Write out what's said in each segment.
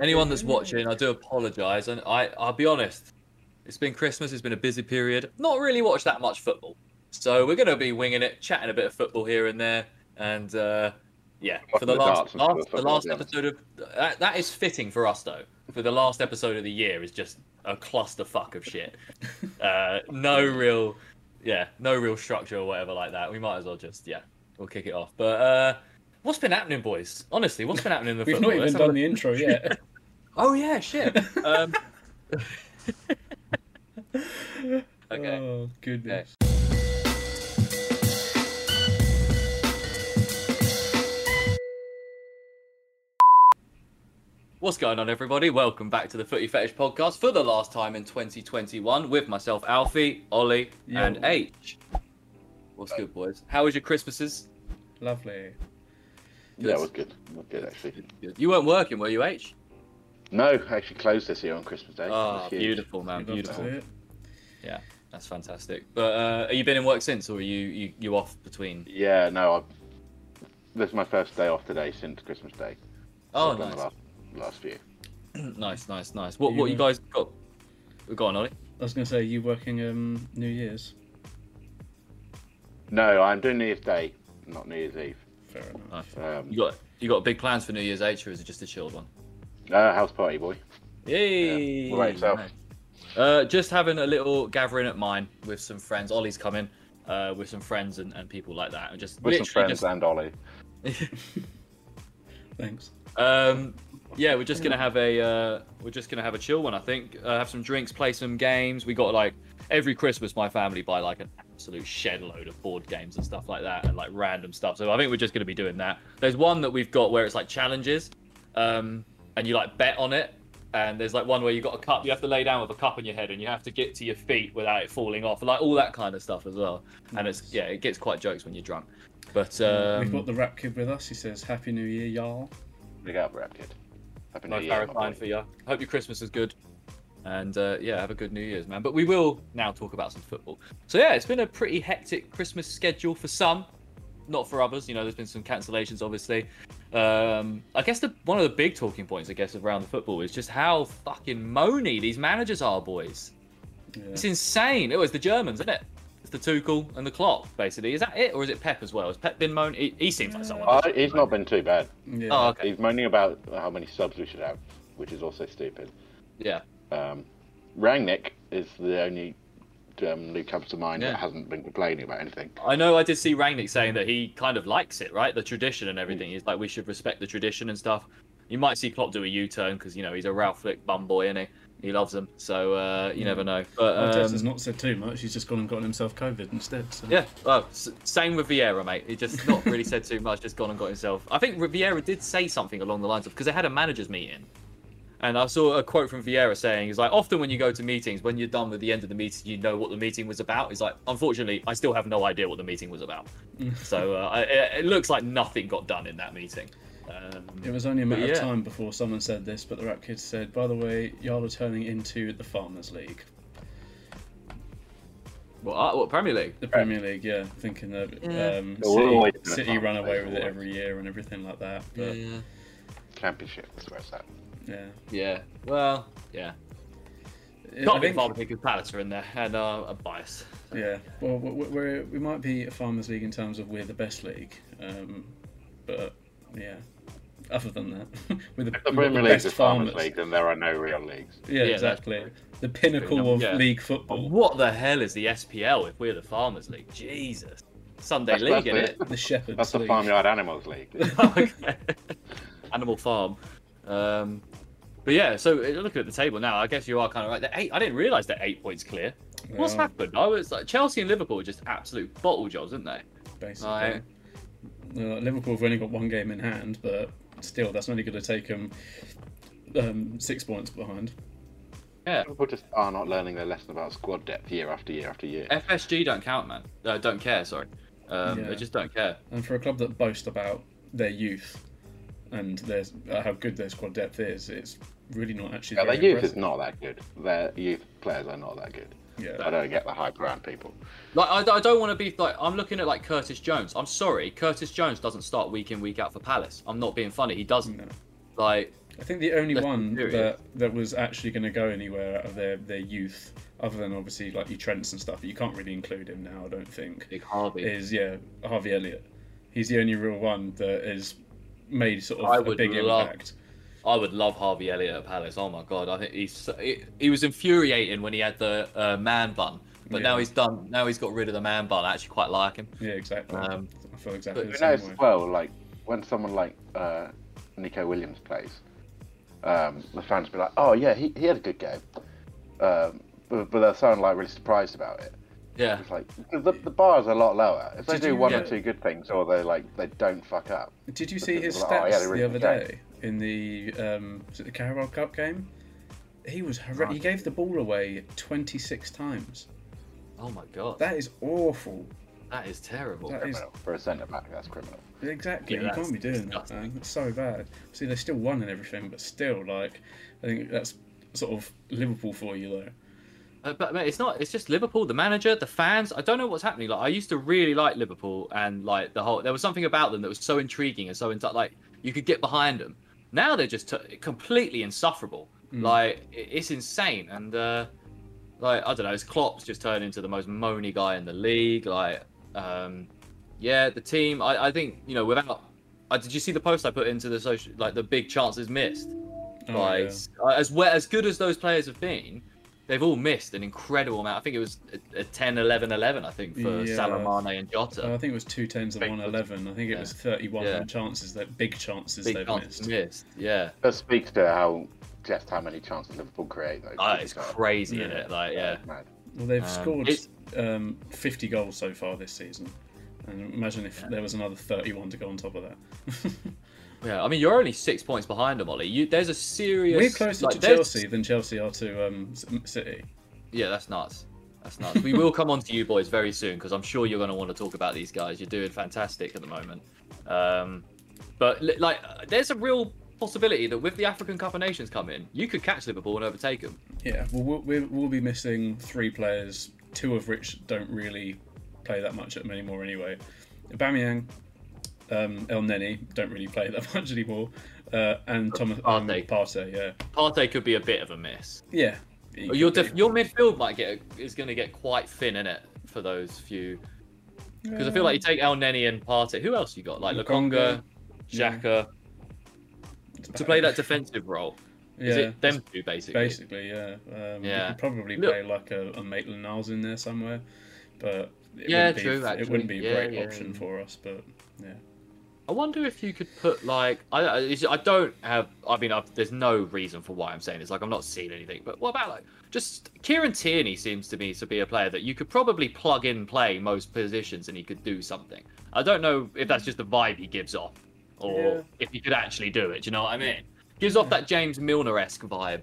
Anyone that's watching, I do apologise, and I I'll be honest. It's been Christmas. It's been a busy period. Not really watched that much football, so we're gonna be winging it, chatting a bit of football here and there, and uh, yeah, for the the last, last the last episode of that, that is fitting for us though. For the last episode of the year is just a clusterfuck of shit. uh, no real, yeah, no real structure or whatever like that. We might as well just yeah, we'll kick it off. But uh, what's been happening, boys? Honestly, what's been happening in the We've football? not even Let's done the intro yet. Oh yeah, shit. Um, okay. Oh goodness. What's going on, everybody? Welcome back to the Footy Fetish podcast for the last time in 2021 with myself, Alfie, Ollie, Yo. and H. What's good, boys? How was your Christmases? Lovely. Yeah, it was good. It was good actually. You weren't working, were you, H? No, I actually closed this year on Christmas Day. Oh, beautiful, man, You'd love to beautiful. Yeah. That's fantastic. But uh, have you been in work since, or are you you, you off between? Yeah, no, I. This is my first day off today since Christmas Day. Oh, I've nice, The last, last few. nice, nice, nice. What You, what you guys got? Go on, Ollie. I was going to say, you working um, New Year's? No, I'm doing New Year's Day, not New Year's Eve. Fair enough. Nice. Um, You got you got big plans for New Year's H, or is it just a chilled one? Uh, house party, boy. Yay! Yeah. What about yourself? Uh, just having a little gathering at mine with some friends. Ollie's coming uh, with some friends and, and people like that. And just With some literally friends and Ollie. Thanks. um, yeah, we're just gonna have a uh, we're just gonna have a chill one. I think uh, have some drinks, play some games. We got like every Christmas, my family buy like an absolute shed load of board games and stuff like that, and like random stuff. So I think we're just gonna be doing that. There's one that we've got where it's like challenges, um, and you like bet on it. And there's like one where you got a cup, you have to lay down with a cup on your head, and you have to get to your feet without it falling off, like all that kind of stuff as well. And it's yeah, it gets quite jokes when you're drunk. But Uh, We've um, got the rap kid with us. He says, Happy New Year, y'all. Big up, rap kid. Happy no New Year, my Farrakhan for you. Hope your Christmas is good. And uh, yeah, have a good New Year's, man. But we will now talk about some football. So yeah, it's been a pretty hectic Christmas schedule for some, not for others. You know, there's been some cancellations, obviously. Um, I guess the one of the big talking points, I guess, around the football is just how fucking moany these managers are, boys. Yeah. It's insane. It was the Germans, isn't it? It's the Tuchel and the Klopp, basically. Is that it, or is it Pep as well? Has Pep been moaning? He, he seems like someone. Uh, he's not been too bad. Yeah. Oh, okay. He's moaning about how many subs we should have, which is also stupid. Yeah. Um, Rangnick is the only German who comes to mind Yeah. that hasn't been complaining about anything. I know I did see Rangnick saying that he kind of likes it, right? The tradition and everything. He's like, we should respect the tradition and stuff. You might see Klopp do a U-turn because you know he's a Ralph Flick bum boy, and he he loves them. So uh, you Yeah. never know. But Arteta's um, not said too much. He's just gone and gotten himself COVID instead. So. yeah, well, same with Vieira, mate. He just not really said too much, just gone and got himself. I think Vieira did say something along the lines of because they had a managers meeting, and I saw a quote from Vieira saying, "He's like, often when you go to meetings, when you're done with the end of the meeting, you know what the meeting was about." He's like, "Unfortunately, I still have no idea what the meeting was about." so uh, I, it, it looks like nothing got done in that meeting. Um, It was only a matter But of time before someone said this, but the rap kid said, By the way, y'all are turning into the Farmers League. what, uh, what Premier League? The Premier League, yeah. Thinking that Yeah. um, City, gonna City run away with it every year and everything like that. But yeah. Championship, that's where it's at. Yeah. Well, yeah. I Not a big think- father because Palace are in there, and uh, a bias. Yeah, well, we- we- we're, we might be a farmers league in terms of we're the best league, um, but yeah. Other than that, we're the, The we've got Premier the League best is Farmers farmers. League, then there are no real leagues. Yeah, Yeah, exactly. The pinnacle of Yeah. league football. What the hell is the SPL if we're the Farmers League? Jesus. Sunday That's- League, that's innit? The Shepherds That's the League. Farmyard Animals League. okay. Animal Farm. Um, but yeah, so uh, looking at the table now, I guess you are kind of right. They're eight. I didn't realise they're eight points clear. What's happened? I was like Chelsea and Liverpool were just absolute bottle jobs, aren't they? Basically. Like, Uh, Liverpool have only got one game in hand, but still, that's only going to take them um, six points behind. yeah. People just are not learning their lesson about squad depth year after year after year. FSG don't count, man. Uh, don't care. Sorry. Um, Yeah. They just don't care. And for a club that boast about their youth and their, uh, how good their squad depth is, it's really not actually. Yeah, their youth impressive. is not that good. Their youth players are not that good. Yeah. I don't get the hype around people. Like I, I don't want to be like I'm looking at like Curtis Jones. I'm sorry, Curtis Jones doesn't start week in week out for Palace. I'm not being funny. He doesn't. No. Like I think the only one that that was actually going to go anywhere out of their their youth, other than obviously like your Trents and stuff, but you can't really include him now. I don't think. Big Harvey. Is yeah Harvey Elliott. He's the only real one that has made sort I of a would big love- impact. I would love Harvey Elliott at Palace. Oh my god, I think he's so- he, he was infuriating when he had the uh, man bun, but now he's done. Now he's got rid of the man bun. I actually quite like him. Yeah, exactly. Um, I feel exactly but the You same notice way. as well, like when someone like uh, Nico Williams plays, um, the fans be like, "Oh yeah, he, he had a good game," um, but, but they're sound like really surprised about it. Yeah, It's like because the, the bar is a lot lower. If they Did do you- one yeah. or two good things, or they like they don't fuck up. Did you see his Because, oh, stats yeah, they really the other good day in the um, was it the Carabao Cup game? He was horrendous. He gave the ball away 26 times. Oh my god, That is awful. that is terrible. That is Criminal for a centre back. That's criminal. exactly. Yeah, you that's can't be doing disgusting. that, man. It's so bad. See, they still won and everything, but still, like, I think that's sort of Liverpool for you, though. Uh, but mate, it's not. It's just Liverpool, the manager, the fans. I don't know what's happening. Like I used to really like Liverpool, and like the whole. There was something about them that was so intriguing and so into like you could get behind them. Now they're just t- completely insufferable. Mm. Like it's insane, and uh, like I don't know, his Klopp's just turned into the most moany guy in the league. Like, um, yeah, the team. I, I think you know without. Uh, did you see the post I put into the social like the big chances missed? Oh, like yeah. uh, as well as good as those players have been they've all missed an incredible amount i think it was a, a 10 11 11 i think for Yeah. Salah, Mane and jota Uh, I think it was two tens and Big one eleven. I think it Yeah. was thirty-one Yeah. chances that big chances big they've chances missed. missed. yeah That speaks to how just how many chances Liverpool create though. oh, it's crazy Yeah. in it like yeah Mad. Well, they've Um, scored um, 50 goals so far this season. And imagine if there was another 31 to go on top of that. yeah i mean you're only six points behind them ollie. You there's a serious We're closer like, to Chelsea than Chelsea are to um, City. yeah that's nuts. That's nuts. We will come on to you boys very soon because i'm sure you're going to want to talk about these guys. You're doing fantastic at the moment. Um but like there's a real possibility that with the african cup of nations coming you could catch liverpool and overtake them Yeah, well, we'll, we'll, be missing three players, two of which don't really play that much at them anymore anyway. Aubameyang, um, El Neni don't really play that much anymore, uh, and Thomas um, Partey. Partey, yeah. Partey could be a bit of a miss. Yeah. Your def- your midfield might get is going to get quite thin in it for those few because I feel like you take El Neni and Partey. Who else you got? Like Lokonga, Lokonga, yeah. Xhaka to play that defensive role. Is Yeah, it them two basically? Basically, yeah. Um, Yeah. You could probably Look- play like a, a Maitland Niles in there somewhere, but it Yeah, wouldn't be, true, It wouldn't be a Yeah, great yeah. option for us, but yeah. I wonder if you could put like I I don't have I mean I've, there's no reason for why I'm saying this like I'm not seeing anything but what about like just Kieran Tierney seems to me to be a player that you could probably plug in play most positions and he could do something I don't know if that's just the vibe he gives off or Yeah. if he could actually do it do you know what I mean gives off that James Milner esque vibe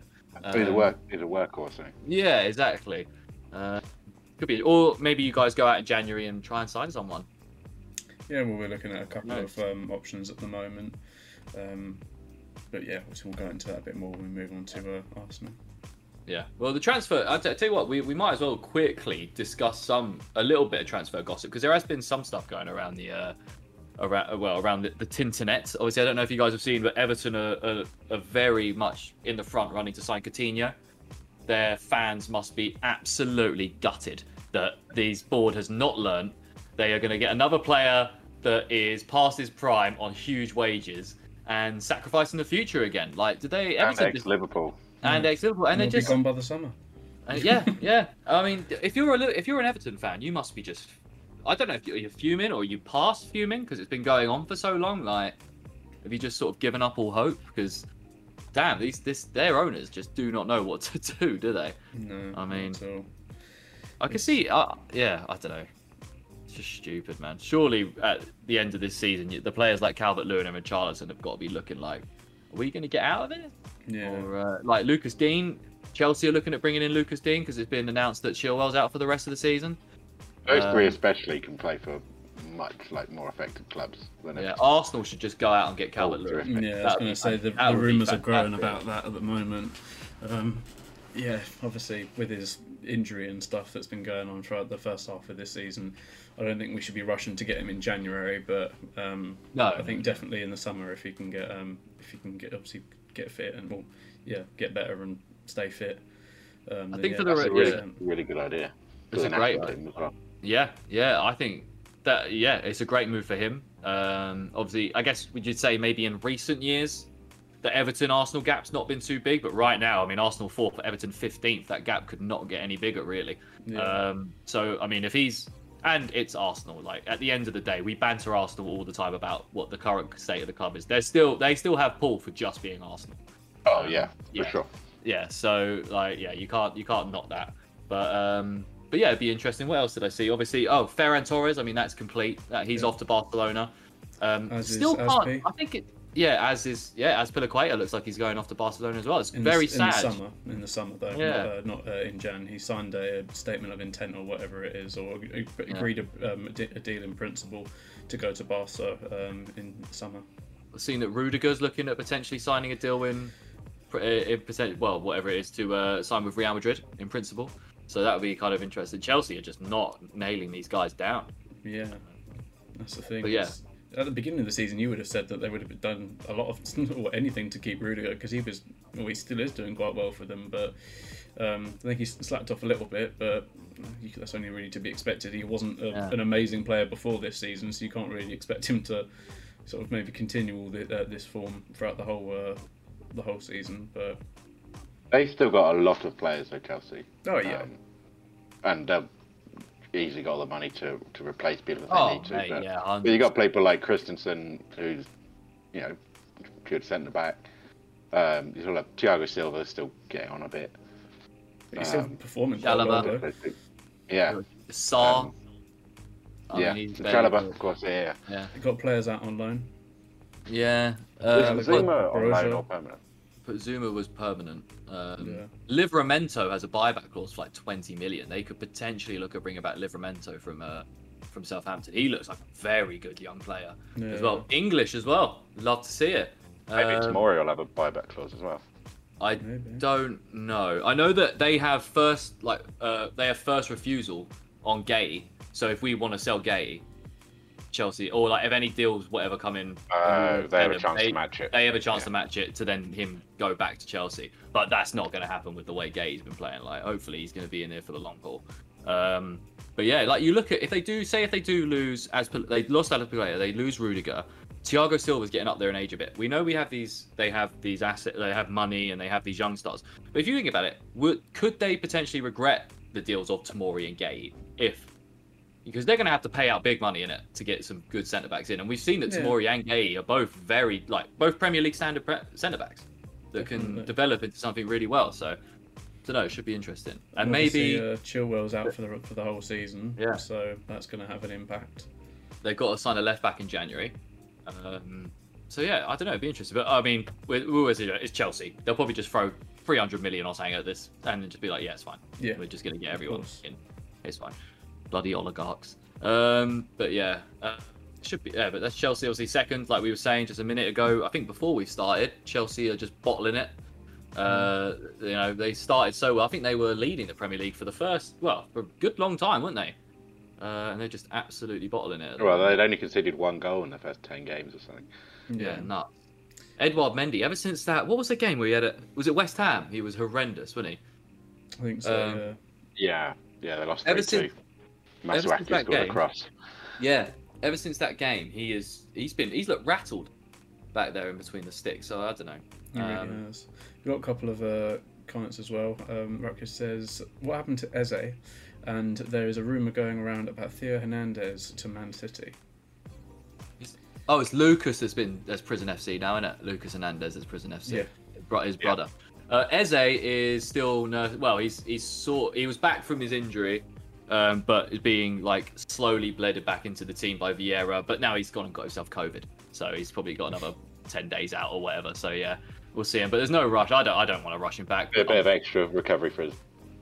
Do the Um, work. Do the workhorse. eh? yeah exactly uh, could be or maybe you guys go out in January and try and sign someone Yeah, well, we're looking at a couple Nice. of um, options at the moment. Um, but yeah, obviously we'll go into that a bit more when we move on to uh, Arsenal. Yeah. Well, the transfer. I tell you what, we, we might as well quickly discuss some a little bit of transfer gossip because there has been some stuff going around the uh, around well around the, the Tinternet. Obviously, I don't know if you guys have seen, but Everton are, are, are very much in the front running to sign Coutinho. Their fans must be absolutely gutted that this board has not learned. They are going to get another player that is past his prime on huge wages and sacrificing the future again. Like, did they? And Everton ex Liverpool. and ex Liverpool, and they we'll just gone by the summer. uh, yeah, yeah. I mean, if you're a if you're an Everton fan, you must be just. I don't know if you're, you're fuming or you past fuming because it's been going on for so long. Like, have you just sort of given up all hope? Because, damn, these this their owners just do not know what to do, do they? No, I mean- not at all. I can see. Uh, yeah, I don't know. It's just stupid, man. Surely at the end of this season, the players like Calvert Lewin and Richarlison have got to be looking like, are we going to get out of it? Yeah, Or uh, like Lucas Digne, Chelsea are looking at bringing in Lucas Digne because it's been announced that Chilwell's out for the rest of the season. Those three Um, especially can play for much like more effective clubs than Yeah, Everton. Arsenal should just go out and get Calvert Lewin. terrific. yeah. I was going to say the, the rumours are growing about that at the moment. Um, yeah, obviously with his injury and stuff that's been going on throughout the first half of this season, I don't think we should be rushing to get him in January. But um, No, I think definitely in the summer if he can get um, if he can get obviously get fit and well, yeah, get better and stay fit. Um, I think yeah, for the That's a Yeah. really, really good idea. It's a great national team as well. Yeah, yeah, I think that yeah, it's a great move for him. Um, obviously, I guess would you say maybe in recent years the Everton Arsenal gap's not been too big, but right now, I mean, Arsenal fourth, Everton fifteenth, that gap could not get any bigger, really. yeah. Um, so I mean, if he's and it's Arsenal. Like at the end of the day, we banter Arsenal all the time about what the current state of the club is. They're still they still have pull for just being Arsenal. Oh yeah, for Yeah. sure. Yeah, so like yeah, you can't you can't knock that. But um but yeah, it'd be interesting. What else did I see? Obviously, oh, Ferran Torres. I mean, that's complete. That he's Yeah. off to Barcelona. Um, As is still can't. I think it. Yeah, as is. Yeah, Azpilicueta looks like he's going off to Barcelona as well. It's in very the, sad. In the summer, in the summer though, Yeah. not, uh, not uh, in Jan. He signed a, statement of intent or whatever it is, or ag- agreed a, um, a de- a deal in principle to go to Barca um, in summer. I've seen that Rudiger's looking at potentially signing a deal in, in percent. Well, whatever it is to uh, sign with Real Madrid in principle. So that would be kind of interesting. Chelsea are just not nailing these guys down. Yeah, that's the thing. But yeah. It's- At the beginning of the season, you would have said that they would have done a lot of or anything to keep Rudiger because he was, well, he still is doing quite well for them. But um, I think he's slacked off a little bit, but you, that's only really to be expected. He wasn't a, Yeah. an amazing player before this season, so you can't really expect him to sort of maybe continue all the, uh, this form throughout the whole uh, the whole season. But They still got a lot of players at Chelsea. oh yeah, Um, and they've easily got all the money to, to replace people if they Oh, need to. mate, but, yeah, but you got people like Christensen, who's you know good centre back. Um, you still have Thiago Silva still getting on a bit. but he's still um, performing quite well Chalobah. though. Yeah, Saar. Um, I yeah. mean, he's Chalobah, of course, yeah. Yeah. They got players out on loan. Yeah. Is Um, Zouma but, on loan or permanent? But Zouma was permanent. Um, Yeah. Livramento has a buyback clause for like 20 million. They could potentially look at bringing back Livramento from uh, from Southampton. He looks like a very good young player Yeah. as well. English as well. Love to see it. Maybe Um, Tomori will have a buyback clause as well. I Maybe. don't know. I know that they have first like uh, they have first refusal on Guéhi. So if we want to sell Guéhi, Chelsea or like if any deals whatever come in, Uh, they have a chance they- to match it. they have a chance Yeah. to match it to then him go back to Chelsea. But that's not going to happen with the way Guéhi's been playing. Like hopefully he's going to be in there for the long haul. Um, but yeah, like you look at if they do say if they do lose as they lost Alex player, they lose Rudiger. Thiago Silva's getting up there in age a bit. We know we have these. They have these assets. They have money and they have these young stars. But if you think about it, would could they potentially regret the deals of Tomori and Guéhi if because they're going to have to pay out big money in it to get some good centre backs in, and we've seen that Yeah. Tomori and Guéhi are both very like both Premier League standard pre- centre backs that can Definitely. develop into something really well. So, don't know, it should be interesting, and Obviously, maybe uh, Chilwell's out for the for the whole season. Yeah. So that's going to have an impact. they've got to sign a left back in January. Um, so yeah, I don't know, it'd be interesting. But I mean, we we always it's Chelsea. They'll probably just throw 300 million or something at this, and then just be like, yeah, it's fine. Yeah. we're just gonna get everyone in. It's fine. Bloody oligarchs. Um, but yeah, uh, should be. Yeah, but that's Chelsea obviously second, like we were saying just a minute ago. I think before we started, Chelsea are just bottling it. Uh, you know, they started so well. I think they were leading the Premier League for the first, well, for a good long time, weren't they? Uh, and they're just absolutely bottling it. Well, they'd only conceded one goal in the first ten games or something. Yeah, nuts. Edouard Mendy. Ever since that, what was the game where he had it? Was it West Ham? He was horrendous, wasn't he? I think so. Um, yeah. Yeah, yeah, they lost Ever three two. Ever since Masuaku that scored a game- cross. Yeah. Ever since that game, he is. He's been. He's looked rattled back there in between the sticks. So I don't know. He really Um, has. We've got a couple of uh, comments as well. Um, Rutgers says, "What happened to Eze?" And there is a rumor going around about Theo Hernandez to Man City. Oh, it's Lucas that's been as Prison FC now, isn't it? Lucas Hernandez as Prison FC. Yeah. His brother. Uh, Eze is still nurse. Well, he's he's sort. He was back from his injury, um, but is being like slowly blended back into the team by Vieira. But now he's gone and got himself COVID, so he's probably got another ten days out or whatever. So yeah, we'll see him. But there's no rush. I don't. I don't want to rush him back. A bit of extra recovery for his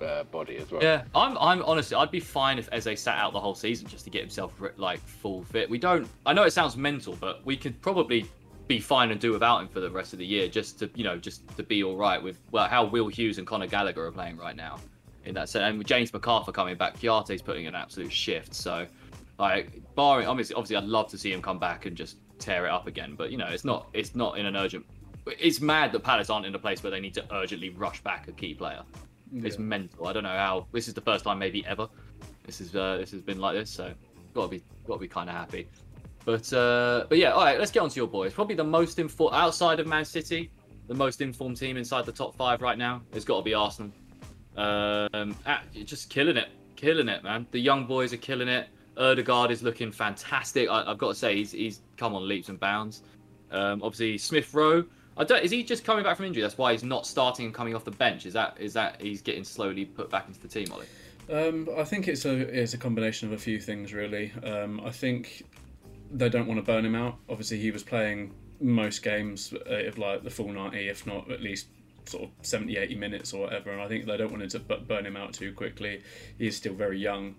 uh, body as well. Yeah, I'm. I'm honestly, I'd be fine if Eze sat out the whole season just to get himself like full fit. We don't. I know it sounds mental, but we could probably be fine and do without him for the rest of the year, just to you know, just to be all right with well how Will Hughes and Conor Gallagher are playing right now. In that sense, and with James McArthur coming back, Kouyaté's putting an absolute shift. So, like, barring obviously, obviously, I'd love to see him come back and just tear it up again. But you know, it's not. It's not in an urgent it's mad that Palace aren't in a place where they need to urgently rush back a key player. It's mental. I don't know how. This is the first time maybe ever. This is uh, this has been like this, so gotta be gotta be kind of happy. But uh, but yeah, all right. Let's get on to your boys. Probably the most informed outside of Man City, the most informed team inside the top five right now. It's got to be Arsenal. Um, ah, just killing it, killing it, man. The young boys are killing it. Ødegaard is looking fantastic. I, I've got to say, he's he's come on leaps and bounds. Um, obviously, Smith Rowe. I don't. Is he just coming back from injury? That's why he's not starting and coming off the bench. Is that is that he's getting slowly put back into the team, Ollie? Um, I think it's a it's a combination of a few things really. Um, I think they don't want to burn him out. Obviously, he was playing most games uh, of like the full 90, if not at least sort of 70, 80 minutes or whatever. And I think they don't want to burn him out too quickly. He's still very young.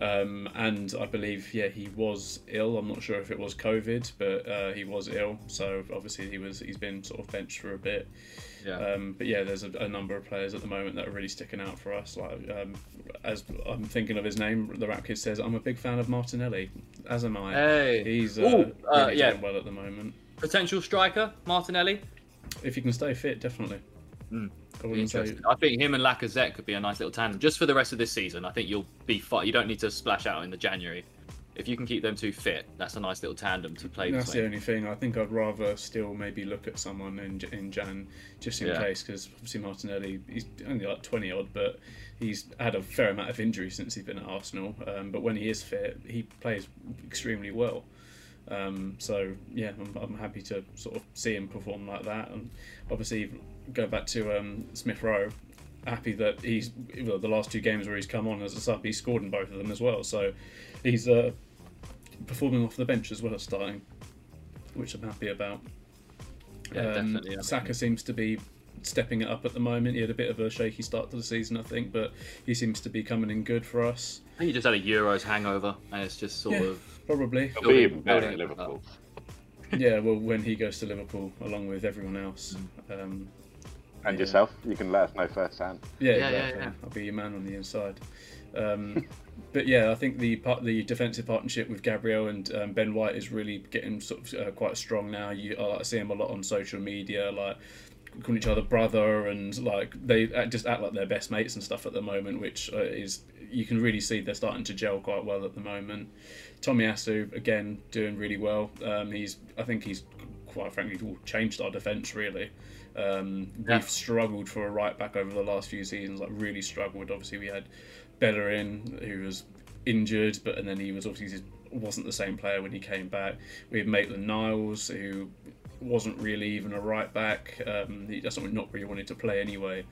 Um, and I believe, yeah, he was ill. I'm not sure if it was COVID, but uh, he was ill. So obviously he was he's been sort of benched for a bit. Yeah. Um, but yeah, there's a, a number of players at the moment that are really sticking out for us. Like um, as I'm thinking of his name, the rap kid says, "I'm a big fan of Martinelli." As am I. Hey. He's uh, Ooh, uh, really yeah. doing well at the moment. Potential striker, Martinelli. If you can stay fit, definitely. Mm. I. I think him and Lacazette could be a nice little tandem just for the rest of this season. I think you'll be fine. You don't need to splash out in the January. If you can keep them two fit, that's a nice little tandem to play That's the only thing. I think I'd rather still maybe look at someone in in Jan just in Yeah. case, because obviously Martinelli he's only like twenty odd, but he's had a fair amount of injuries since he's been at Arsenal. Um, but when he is fit, he plays extremely well. Um, so yeah, I'm, I'm happy to sort of see him perform like that. And obviously, go back to um, Smith Rowe. Happy that he's well, the last two games where he's come on as a sub, he's scored in both of them as well. So he's uh, performing off the bench as well as starting, which I'm happy about. Yeah, Um, definitely. Saka seems to be stepping it up at the moment. He had a bit of a shaky start to the season, I think, but he seems to be coming in good for us. I think he just had a Euros hangover, and it's just sort Yeah. of Probably. He'll be Building- even better at Liverpool. yeah, well, when he goes to Liverpool along with everyone else. Mm. Um, And Yeah. yourself, you can let us know firsthand. yeah, Yeah, yeah, exactly. yeah. I'll be your man on the inside. Um, but yeah, I think the part, the defensive partnership with Gabriel and um, Ben White is really getting sort of uh, quite strong now. You I see him a lot on social media, like calling each other brother, and like they act- just act like they're best mates and stuff at the moment, which uh, is you can really see they're starting to gel quite well at the moment. Tomiyasu again doing really well. Um, he's I think he's quite frankly changed our defence really. Um, Yeah. We've struggled for a right back over the last few seasons, like really struggled. Obviously, we had Bellerin who was injured, but and then he was obviously wasn't the same player when he came back. We had Maitland Niles who wasn't really even a right back. Um, he doesn't not really wanted to play anyway.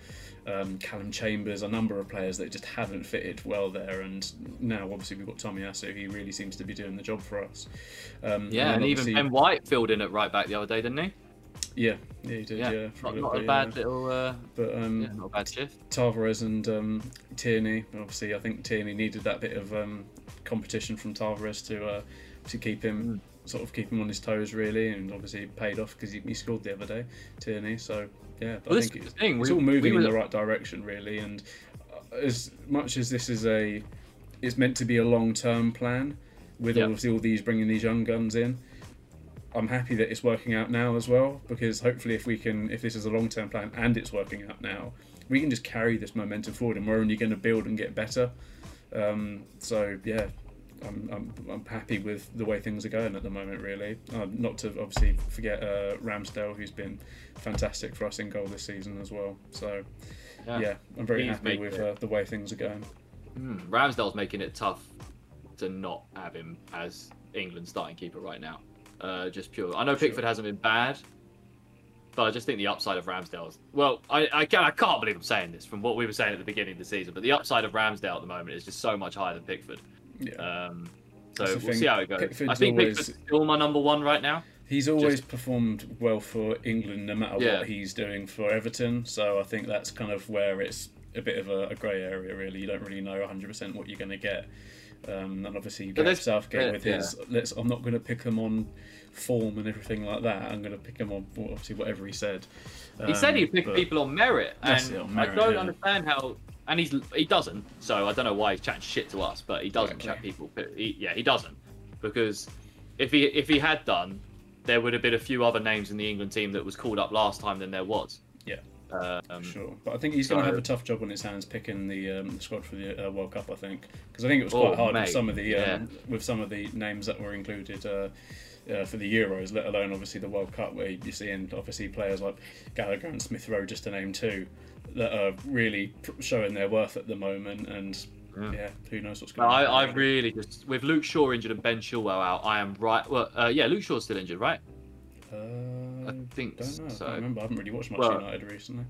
Um, Callum Chambers, a number of players that just haven't fitted well there, and now obviously we've got Tomiyasu. He really seems to be doing the job for us. Um, yeah, then and even Ben White filled in at right back the other day, didn't he? Yeah, yeah, he did. Yeah, Yeah, not, not a bit, bad yeah. little, uh, But um, yeah, not a bad shift. Tavares and um, Tierney. Obviously, I think Tierney needed that bit of um, competition from Tavares to uh, to keep him sort of keep him on his toes, really, and obviously it paid off because he, he scored the other day, Tierney. So yeah, I Well, this think is it- the thing, it's we- all moving we in the right direction, really. And uh, as much as this is a it's meant to be a long term plan with Yeah. obviously all these bringing these young guns in. I'm happy that it's working out now as well because hopefully if we can if this is a long term plan and it's working out now, we can just carry this momentum forward and we're only going to build and get better. Um, so yeah, I'm, I'm, I'm happy with the way things are going at the moment. Really, uh, not to obviously forget uh, Ramsdale, who's been fantastic for us in goal this season as well. So yeah, I'm very He's happy with uh, the way things are going. Hmm, Ramsdale's making it tough to not have him as England's starting keeper right now. Uh, just pure. I know Sure. Pickford hasn't been bad, but I just think the upside of Ramsdale's. Well, I, I, can't, I can't believe I'm saying this from what we were saying at the beginning of the season, but the upside of Ramsdale at the moment is just so much higher than Pickford. Yeah. Um, so we'll thing. see how it goes. I think always- Pickford's still my number one right now. He's always performed well for England, no matter Yeah. what he's doing for Everton. So I think that's kind of where it's a bit of a, a grey area. Really, you don't really know 100% what you're going to get. Um, and obviously, Gareth there's- Southgate yeah, with his, let's. I'm not going to pick him on form and everything like that. I'm going to pick him on obviously whatever he said. He said Um, he'd pick people on merit, and on merit, I don't yeah. understand how. And he's he doesn't, so I don't know why he's chatting shit to us, but he doesn't Exactly. chat people. He, yeah, he doesn't because if he if he had done, there would have been a few other names in the England team that was called up last time than there was. Yeah. Um, Sure, but I think he's going to have a tough job on his hands picking the, um, the squad for the uh, World Cup. I think because I think it was Oh, quite hard mate, with some of the yeah. um, with some of the names that were included uh, uh, for the Euros, let alone obviously the World Cup, where you're seeing obviously players like Gallagher and Smith Rowe, just to name two, that are really pr- showing their worth at the moment. And Yeah. yeah, who knows what's going to I, I really just with Luke Shaw injured and Ben Chilwell out. I am right. Well, uh, yeah, Luke Shaw's still injured, right? Uh, I think don't know. I so. can't remember. I haven't really watched much Well- United recently.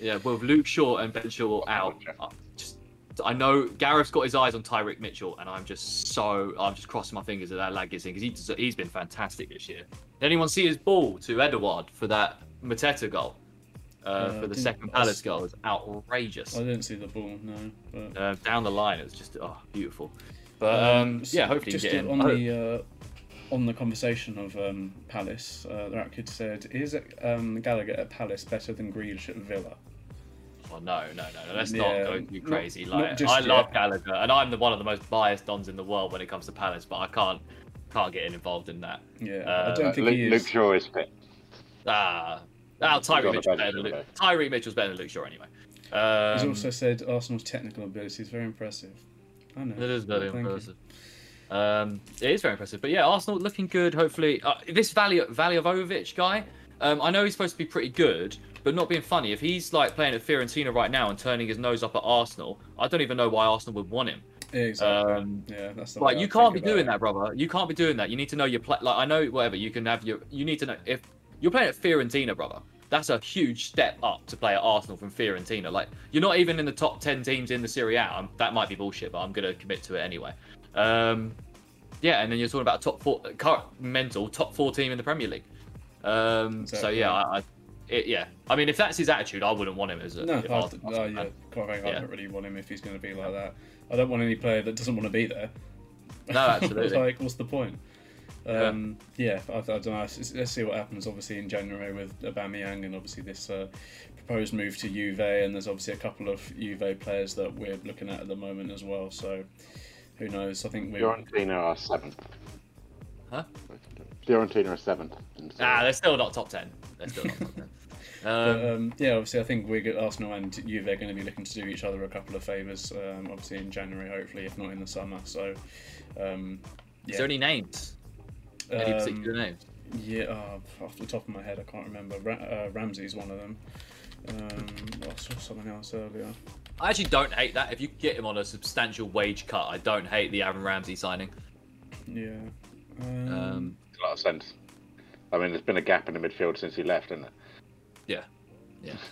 Yeah, well, with Luke Shaw and Ben Chilwell out, I just I know Gareth's got his eyes on Tyrick Mitchell, and I'm just so I'm just crossing my fingers that that lad gets in because he he's been fantastic this year. Did anyone see his ball to Edouard for that Mateta goal? Uh, Uh, for the second Palace goal, it was outrageous. I didn't see the ball, no. But Uh, down the line, it was just oh beautiful. But um, so yeah, hopefully you just get on I hope- the uh, on the conversation of um, Palace, uh, the kid said, "Is um, Gallagher at Palace better than Grealish at Villa?" Oh, no, no, no, no. Let's Yeah, not go too not- crazy. not like, just I love. Gallagher, and I'm the one of the most biased dons in the world when it comes to Palace, but I can't can't get involved in that. Yeah, Uh, I don't think Luke, he Luke. Shaw is fit. Ah, He's on Tyrick the Mitchell's better than Luke. anyway. Mitchell's better than Luke Shaw anyway. He's Um, also said Arsenal's technical ability is very impressive. I know. It is very Thank you. Um, it is very impressive. But yeah, Arsenal looking good. Hopefully, uh, this Vali Vlahovic guy. Um, I know he's supposed to be pretty good, but not being funny. If he's like playing at Fiorentina right now and turning his nose up at Arsenal, I don't even know why Arsenal would want him. Yeah, exactly. Um, yeah, that's the Like you can't be doing it. that, brother. You can't be doing that. You need to know your play. Like I know, whatever. You can have your. You need to know if you're playing at Fiorentina, brother. That's a huge step up to play at Arsenal from Fiorentina. Like you're not even in the top ten teams in the Serie A. I'm, that might be bullshit, but I'm gonna commit to it anyway. Um, yeah, and then you're talking about top four, current mental top four team in the Premier League. Um, So yeah, I, I it, yeah. I mean, if that's his attitude, I wouldn't want him as a. No, I, I was no, Arsenal yeah, quite frankly, I Yeah. don't really want him if he's going to be like that. I don't want any player that doesn't want to be there. No, absolutely. like, what's the point? Um, yeah, I, I don't know. Let's, let's see what happens. Obviously, in January with Aubameyang, and obviously this uh, proposed move to Juve, and there's obviously a couple of Juve players that we're looking at at the moment as well. So, who knows? I think we're Fiorentina are seventh. Huh? Fiorentina are seventh. in Serie Ah, A. they're still not top ten. They're still not top ten. But, Um, um, yeah, obviously, I think we're good. Arsenal and Juve are going to be looking to do each other a couple of favours. Um, obviously, in January, hopefully, if not in the summer. So, um, Is there any names? Any Um, particular names? Yeah, uh, off the top of my head, I can't remember. Ra- uh, Ramsey's one of them. Um, I saw something else earlier. I actually don't hate that. If you get him on a substantial wage cut, I don't hate the Aaron Ramsey signing. Yeah. Um, Um, a lot of sense. I mean, there's been a gap in the midfield since he left, isn't there? yeah, yeah.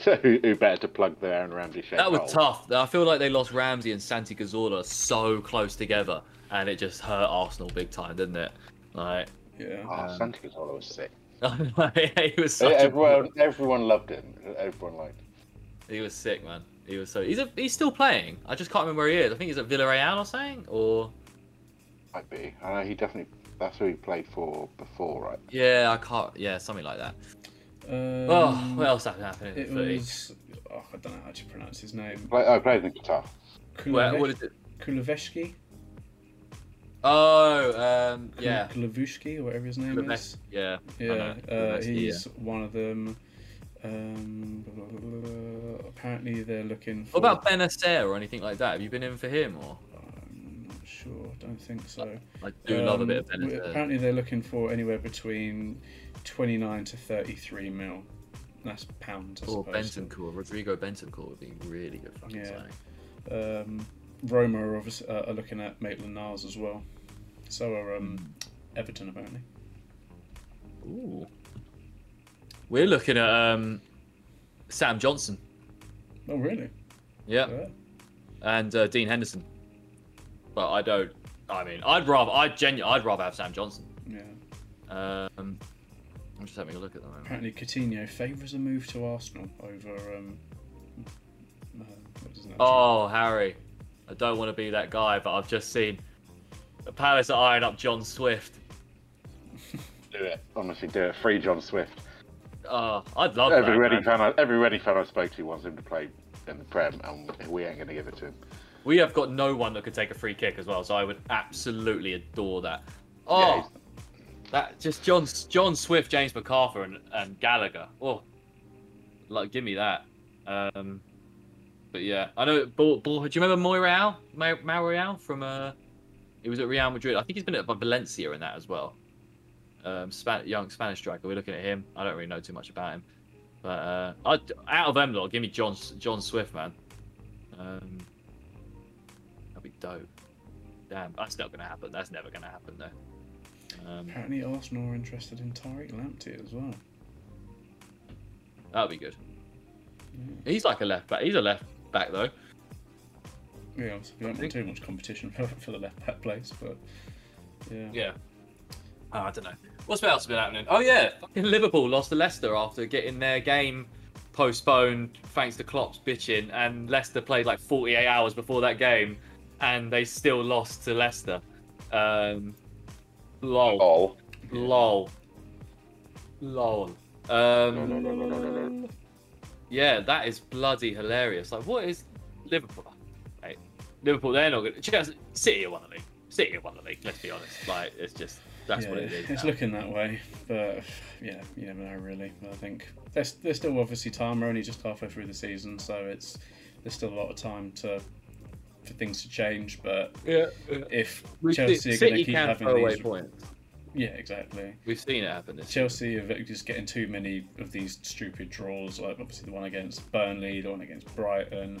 So who, who better to plug the Aaron Ramsey shaped That was hole? tough. I feel like they lost Ramsey and Santi Cazorla so close together, and it just hurt Arsenal big time, didn't it? Like, yeah. Oh, Um, Santi Cazorla was sick. he was such a everyone, everyone loved him. Everyone liked him. he was sick, man. He was so he's a, he's still playing. I just can't remember where he is. I think he's at Villarreal or something, or Might be. I know he definitely. That's who he played for before, right? yeah, I can't. Yeah, something like that. Um, Oh, what else happened happened in It the footy? was. Oh, I don't know how to pronounce his name. Play, oh, played the guitar. Where, Kulevesh- what is it? Kuleveshki? Oh, um, yeah. Kulevushki, or whatever his name is. Yeah. Yeah, uh, he's one of them. Um, blah, blah, blah. Apparently, they're looking for. What about Bennacer or anything like that? Have you been in for him or? I'm not sure. Don't think so. I do love a Um, bit of Bennacer. Apparently, they're looking for anywhere between 29 to 33 mil. That's pounds, I Or. Bentancur, Rodrigo Bentancur would be really good fucking Yeah. signing. Um, Roma are, obviously, uh, are looking at Maitland Niles as well. So are um. Everton, apparently. Ooh. We're looking at um, Sam Johnstone. Oh, really? Yeah. Yeah. And uh, Dean Henderson. But I don't. I mean, I'd rather. I genu- I'd rather have Sam Johnstone. yeah. Um, I'm just having a look at them. Apparently, Coutinho favours a move to Arsenal over. Um, uh? Oh, Harry. I don't want to be that guy, but I've just seen the Palace are eyeing up John Swift. Do it. Honestly, do it. Free John Swift. Oh, I'd love Every that. Reading fan, I, every Reading fan I spoke to wants him to play in the Prem, and we ain't going to give it to him. We have got no one that could take a free kick as well, so I would absolutely adore that. Oh, he's- That just John John Swift, James McArthur, and, and Gallagher. Oh, like give me that. Um, but yeah, I know. Ball, ball, do you remember Moyreal? Moyreal from uh, he was at Real Madrid. I think he's been at Valencia in that as well. Um, Span- young Spanish striker. We're looking at him. I don't really know too much about him, but uh, i out of them, though, give me John John Swift, man. Um, that'd be dope. Damn, that's not gonna happen. That's never gonna happen, though. Um, Apparently, Arsenal are interested in Tariq Lamptey as well. That'd be good. Yeah. He's like a left back. He's a left back though. Yeah, we don't want too much competition for, for the left back place, but yeah. Yeah. Oh, I don't know. What's else been happening? Oh yeah, Liverpool lost to Leicester after getting their game postponed thanks to Klopp's bitching, and Leicester played like 48 hours before that game, and they still lost to Leicester. Um, Lol. Lol. Lol. Um, yeah, that is bloody hilarious. Like, what is Liverpool? Hey, Liverpool, they're not good. Chelsea, City are one of the league. City are one of the league. Let's be honest. Like, it's just that's yeah, what it is. It's now. looking that way, but yeah, you never know really. I think there's there's still obviously time. We're only just halfway through the season, so it's there's still a lot of time to for things to change. But yeah, if Chelsea are going to keep having these points. Yeah, exactly. We've seen it happen. Chelsea are just getting too many of these stupid draws. Like obviously the one against Burnley, the one against Brighton,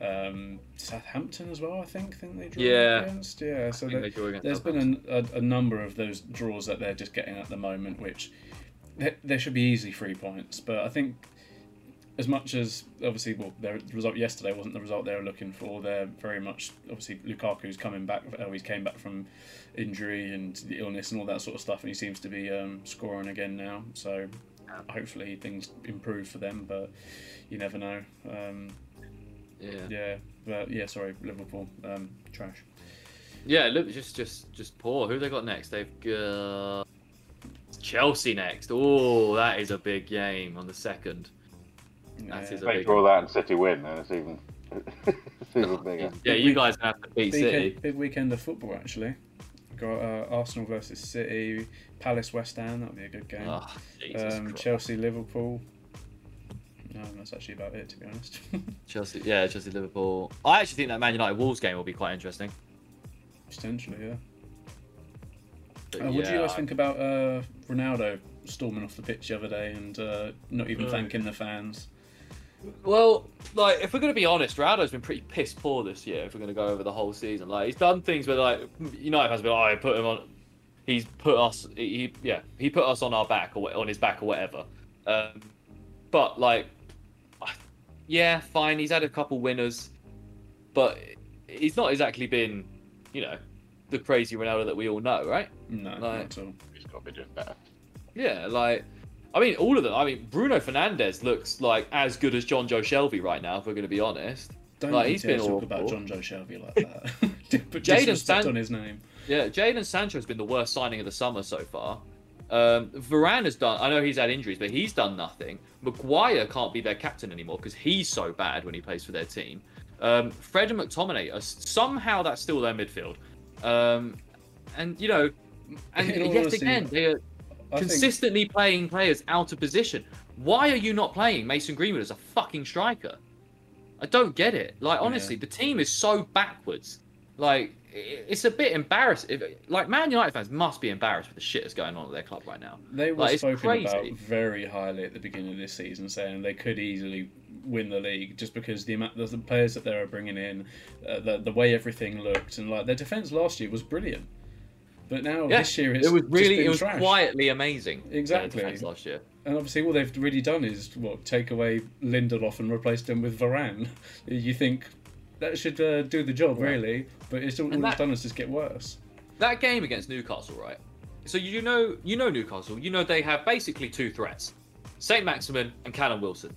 um, Southampton as well. I think. think they drew yeah. against. Yeah. So there, has been an, a, a, number of those draws that they're just getting at the moment, which there should be easy three points. But I think as much as obviously, well, their result yesterday wasn't the result they were looking for. They're very much obviously Lukaku's coming back. Always came back from injury and the illness and all that sort of stuff, and he seems to be um, scoring again now. So hopefully things improve for them, but you never know. Um, yeah. Yeah, but yeah. Sorry, Liverpool um, trash. Yeah, look, just just just poor. Who they got next? They've got Chelsea next. Oh, that is a big game on the second. That yeah. is a big draw that and City win, then it's even it's even bigger. Yeah, you guys have to beat big City. big weekend of football actually. Got uh, Arsenal versus City, Palace West Ham. That'll be a good game. Oh, um, Chelsea Liverpool. No, that's actually about it to be honest. Chelsea, yeah, Chelsea Liverpool. I actually think that Man United Wolves game will be quite interesting. Potentially, yeah. Uh, what do you guys think about uh, Ronaldo storming off the pitch the other day and uh, not even thanking the fans? Well, like if we're gonna be honest, Ronaldo's been pretty piss poor this year. If we're gonna go over the whole season, like he's done things where like United has been, oh, I put him on. He's put us, he yeah, he put us on our back or on his back or whatever. Um, but like, yeah, fine. He's had a couple winners, but he's not exactly been, you know, the crazy Ronaldo that we all know, right? No, like, not at all. He's got to be doing better. Yeah, like I mean, all of them. I mean, Bruno Fernandes looks like as good as John Joe Shelvey right now. If we're going to be honest, don't like, he's been talk awful. about Joe Shelvey like that. Put Jadon San- on his name. Yeah, Jadon Sancho has been the worst signing of the summer so far. Um, Varane has done. I know he's had injuries, but he's done nothing. Maguire can't be their captain anymore because he's so bad when he plays for their team. Um, Fred and McTominay are somehow that's still their midfield. Um, and you know, and yet again, they are consistently think... playing players out of position. Why are you not playing Mason Greenwood as a fucking striker? I don't get it. Like honestly, yeah. the team is so backwards. Like it's a bit embarrassing. Like Man United fans must be embarrassed with the shit that's going on at their club right now. They were like, spoken about very highly at the beginning of this season, saying they could easily win the league just because the amount the players that they were bringing in, uh, the the way everything looked, and like their defense last year was brilliant. But now yeah, this year it was really it was trash. quietly amazing. Exactly. Last year. And obviously, all they've really done is what take away Lindelof and replace him with Varane. You think that should uh, do the job, really? But it's all, all that, it's done is just get worse. That game against Newcastle, right? So you know, you know Newcastle. You know they have basically two threats: Saint Maximin and Callum Wilson.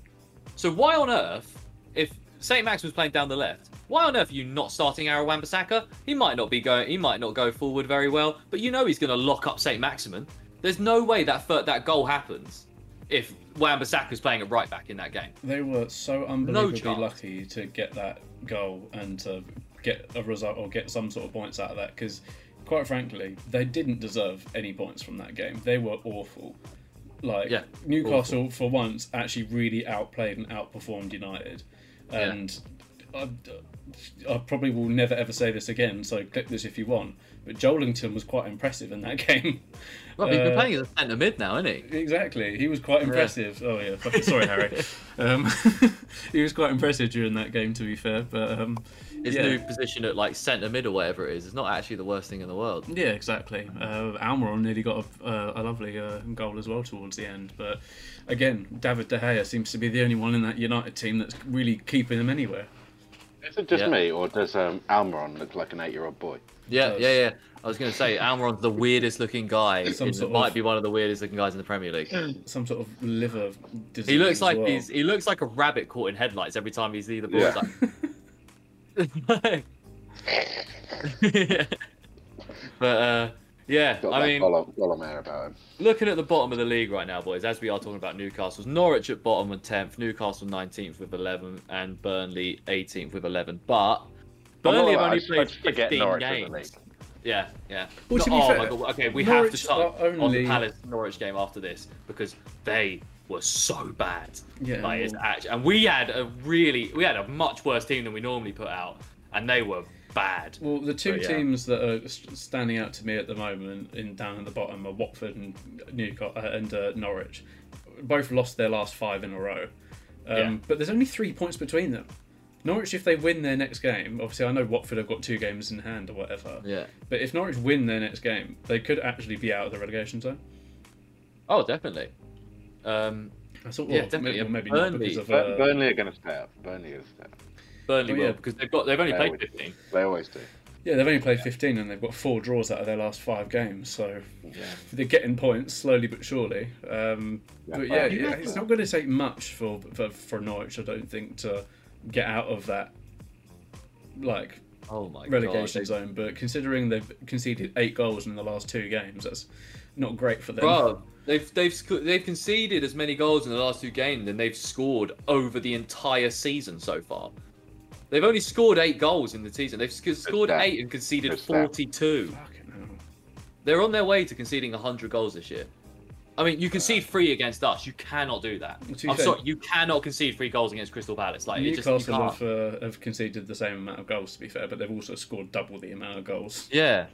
So why on earth, if Saint Maximin's playing down the left, why on earth are you not starting Aaron Wan-Bissaka? He might not be going. He might not go forward very well, but you know he's going to lock up Saint Maximin. There's no way that that goal happens if Wan-Bissaka's playing at right back in that game. They were so unbelievably no lucky to get that goal and to get a result or get some sort of points out of that because quite frankly, they didn't deserve any points from that game. They were awful. Like Yeah, Newcastle, for once, actually really outplayed and outperformed United, Yeah. and I, I probably will never ever say this again. So click this if you want. But Joelinton was quite impressive in that game. Well, he's been Uh, playing as a centre mid now, isn't he? Exactly, he was quite impressive. Oh yeah, fucking sorry, Harry. Um, he was quite impressive during that game, to be fair. But um, His yeah. new position at like centre mid or whatever it is is not actually the worst thing in the world. Yeah, exactly. Uh, Almiron nearly got a, uh, a lovely uh, goal as well towards the end. But again, David De Gea seems to be the only one in that United team that's really keeping them anywhere. Is it just Yeah. me, or does um, Almiron look like an eight-year-old boy? Yeah, does. yeah, yeah. I was going to say Almiron's the weirdest looking guy. Some in- sort might of- be one of the weirdest looking guys in the Premier League. Some sort of liver disease. He looks as like well. he's he looks like a rabbit caught in headlights every time he sees the ball. Yeah. It's like- but uh, yeah, Got I mean, Gollum, Gollum air about him. looking at the bottom of the league right now, boys, as we are talking about Newcastle's Norwich at bottom and tenth, Newcastle nineteenth with eleven, and Burnley eighteenth with eleven. But Burnley have only I just- I played fifteen Norwich in the games. Yeah, yeah. Well, to No- be oh fair, my god. Okay, we Norwich have to touch are on the Palace Norwich game after this because they were so bad. Yeah, like it's actually, and we had a really, we had a much worse team than we normally put out, and they were bad. Well, the two But, yeah. teams that are standing out to me at the moment, in down at the bottom, are Watford and Newcastle uh, and uh, Norwich. Both lost their last five in a row, um, Yeah. but there's only three points between them. Norwich, if they win their next game, obviously I know Watford have got two games in hand or whatever. Yeah. But if Norwich win their next game, they could actually be out of the relegation zone. Oh, definitely. Um, I thought, Yeah, definitely. Maybe, maybe Burnley. not because of. Uh, Burnley are going to stay up. Burnley are going to stay up. Burnley Oh, will yeah. because they've got they've only They played always- 15. They always do. yeah, they've only played 15 and they've got four draws out of their last five games, so Yeah. they're getting points slowly but surely. Um, Yeah. but yeah, yeah, it's not going to take much for, for for Norwich, I don't think, to get out of that like Oh my relegation god. zone. But considering they've conceded eight goals in the last two games, that's not great for them. Bro, they've they've they've conceded as many goals in the last two games than they've scored over the entire season so far. They've only scored eight goals in the season. They've sc- scored eight and conceded Good 42. They're on their way to conceding 100 goals this year. I mean, you concede three against us. You cannot do that. To I'm sorry, you cannot concede three goals against Crystal Palace. Like, it just, you Newcastle can't. have, uh, have conceded the same amount of goals, to be fair, but they've also scored double the amount of goals. Yeah.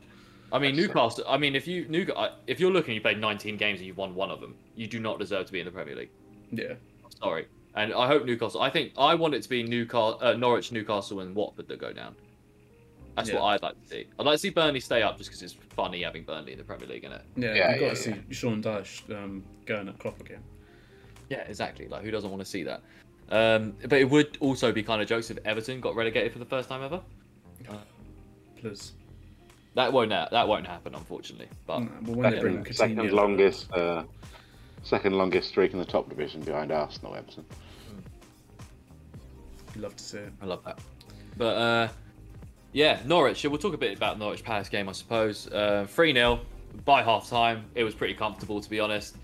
I mean, That's- Newcastle. I mean, if you New, uh, if you're looking, you played 19 games and you've won one of them. You do not deserve to be in the Premier League. Yeah. Sorry. And I hope Newcastle. I think I want it to be Newcastle, uh, Norwich, Newcastle, and Watford that go down. That's Yeah. what I'd like to see. I'd like to see Burnley stay up just because it's funny having Burnley in the Premier League, innit? Yeah, Yeah, you've got yeah, to see Sean Dyche um, going at Klopp again. Yeah, exactly. Like, who doesn't want to see that? Um, but it would also be kind of jokes if Everton got relegated for the first time ever. Please. That won't ha- that won't happen, unfortunately. But Nah, but when they bring Second, second longest, uh, second longest streak in the top division behind Arsenal. Everton. you'd love to see it. I love that. But uh, yeah, Norwich. We'll talk a bit about Norwich Palace game, I suppose. Uh, Three 0 by half time. It was pretty comfortable, to be honest.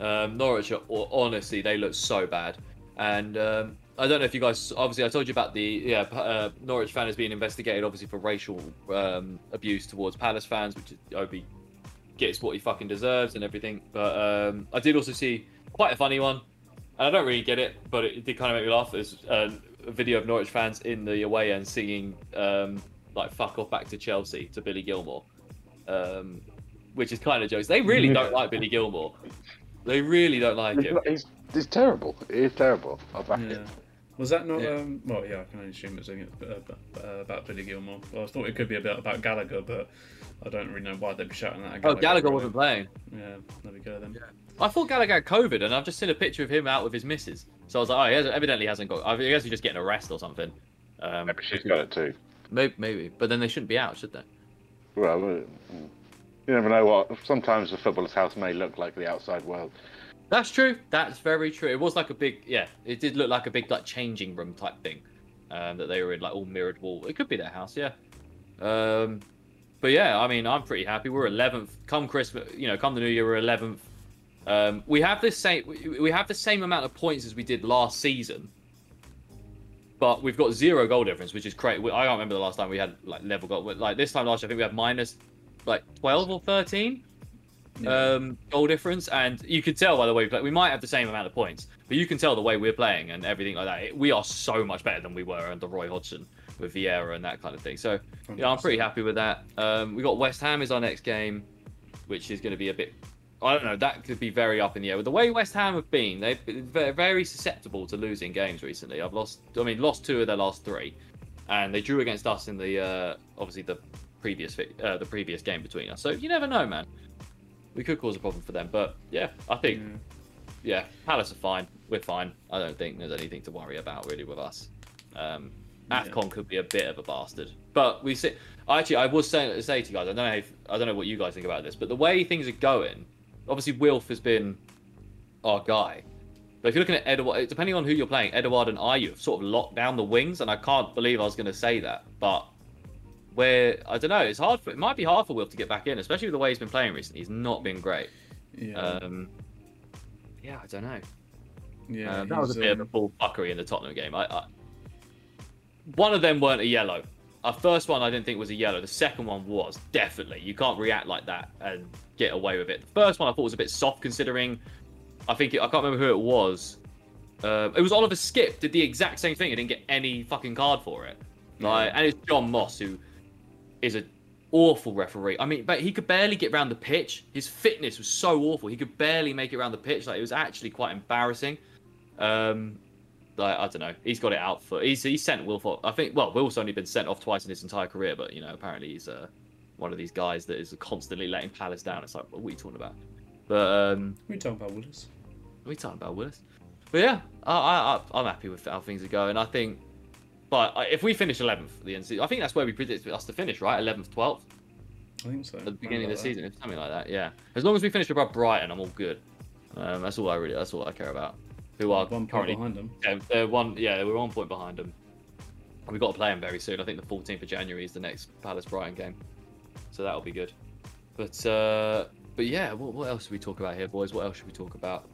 Um, Norwich, are, honestly, they look so bad. And um, I don't know if you guys. Obviously, I told you about the yeah uh, Norwich fan is being investigated, obviously for racial um, abuse towards Palace fans, which is Obi gets what he fucking deserves and everything. But um, I did also see quite a funny one, and I don't really get it, but it did kind of make me laugh. There's uh, a video of Norwich fans in the away end singing um, like "fuck off back to Chelsea" to Billy Gilmour, um, which is kind of jokes. They really don't like Billy Gilmour. They really don't like He's, him. he's, he's terrible. He's terrible. I'll back Yeah. it. Was that not? Yeah. Um, well, yeah, I can only assume it's uh, uh, about Billy Gilmour. Well, I thought it could be about about Gallagher, but I don't really know why they'd be shouting that. At Oh, Gallagher, Gallagher wasn't playing. Yeah, there we go then. I thought Gallagher had COVID, and I've just seen a picture of him out with his missus. So I was like, oh, he has, evidently hasn't got. I guess he's just getting a rest or something. Um, Maybe she's got it too. maybe, maybe, but then they shouldn't be out, should they? Well, uh, you never know what. Sometimes the footballer's house may look like the outside world. That's true. That's very true. It was like a big, yeah. It did look like a big like changing room type thing, um, that they were in like all mirrored wall. It could be their house, yeah. Um, but yeah, I mean, I'm pretty happy. We're 11th. Come Christmas, you know, come the new year, we're 11th. Um, we have the same, we, have the same amount of points as we did last season, but we've got zero goal difference, which is crazy. I can't remember the last time we had like level goal. Like this time last year, I think we had minus like 12 or 13 Um, goal difference, and you can tell by the way we play. We might have the same amount of points, but you can tell the way we're playing and everything like that. It- we are so much better than we were under Roy Hodgson with Vieira and that kind of thing. So yeah, I'm pretty happy with that. Um, we got West Ham is our next game, which is going to be a bit. I don't know. That could be very up in the air. With the way West Ham have been, they've been very susceptible to losing games recently. I've lost. I mean, lost two of their last three, and they drew against us in the uh, obviously the previous uh, the previous game between us. So you never know, man. We could cause a problem for them, but yeah, I think Yeah. yeah, Palace are fine. We're fine. I don't think there's anything to worry about really with us. Um, Yeah. Afcon could be a bit of a bastard, but we see. Actually, I was saying say to you guys, I don't know if I don't know what you guys think about this, but the way things are going, obviously Wilf has been our guy. But if you're looking at Edouard, depending on who you're playing, Edouard and Ayew have sort of locked down the wings, and I can't believe I was going to say that, but where I don't know, it's hard for it might be hard for Wilf to get back in, especially with the way he's been playing recently. He's not been great. Yeah. Um, yeah, I don't know. yeah. Uh, that was a bit of a um, full fuckery in the Tottenham game. I, I, one of them weren't a yellow. Our first one I didn't think was a yellow. The second one was definitely. You can't react like that and get away with it. The first one I thought was a bit soft considering. I think it, I can't remember who it was. Uh, it was Oliver Skipp did the exact same thing. He didn't get any fucking card for it. Like, and it's Jon Moss who is a awful referee. I mean, but he could barely get around the pitch. His fitness was so awful. He could barely make it around the pitch. Like it was actually quite embarrassing. Um, like I don't know. He's got it out for. He's he's sent Wilf. I think. Well, Wilf's only been sent off twice in his entire career, but you know, apparently he's uh, one of these guys that is constantly letting Palace down. It's like, what are you talking about? But um, We talking about Willis. are we talking about Willis? But yeah, I, I, I- I'm happy with how things are going. I think, but if we finish 11th at the end, of the season, I think that's where we predicted us to finish, right? 11th, 12th I think so. at the beginning of the Around season, something like that. Yeah, as long as we finish above Brighton, I'm all good. Um, that's all I really, that's all I care about. Who are. One point currently behind them. yeah, they're one, yeah, we're one point behind them. And we've got to play them very soon. I think the 14th of January is the next Palace Brighton game, so that'll be good. But uh, but yeah, what, what else should we talk about here, boys? What else should we talk about?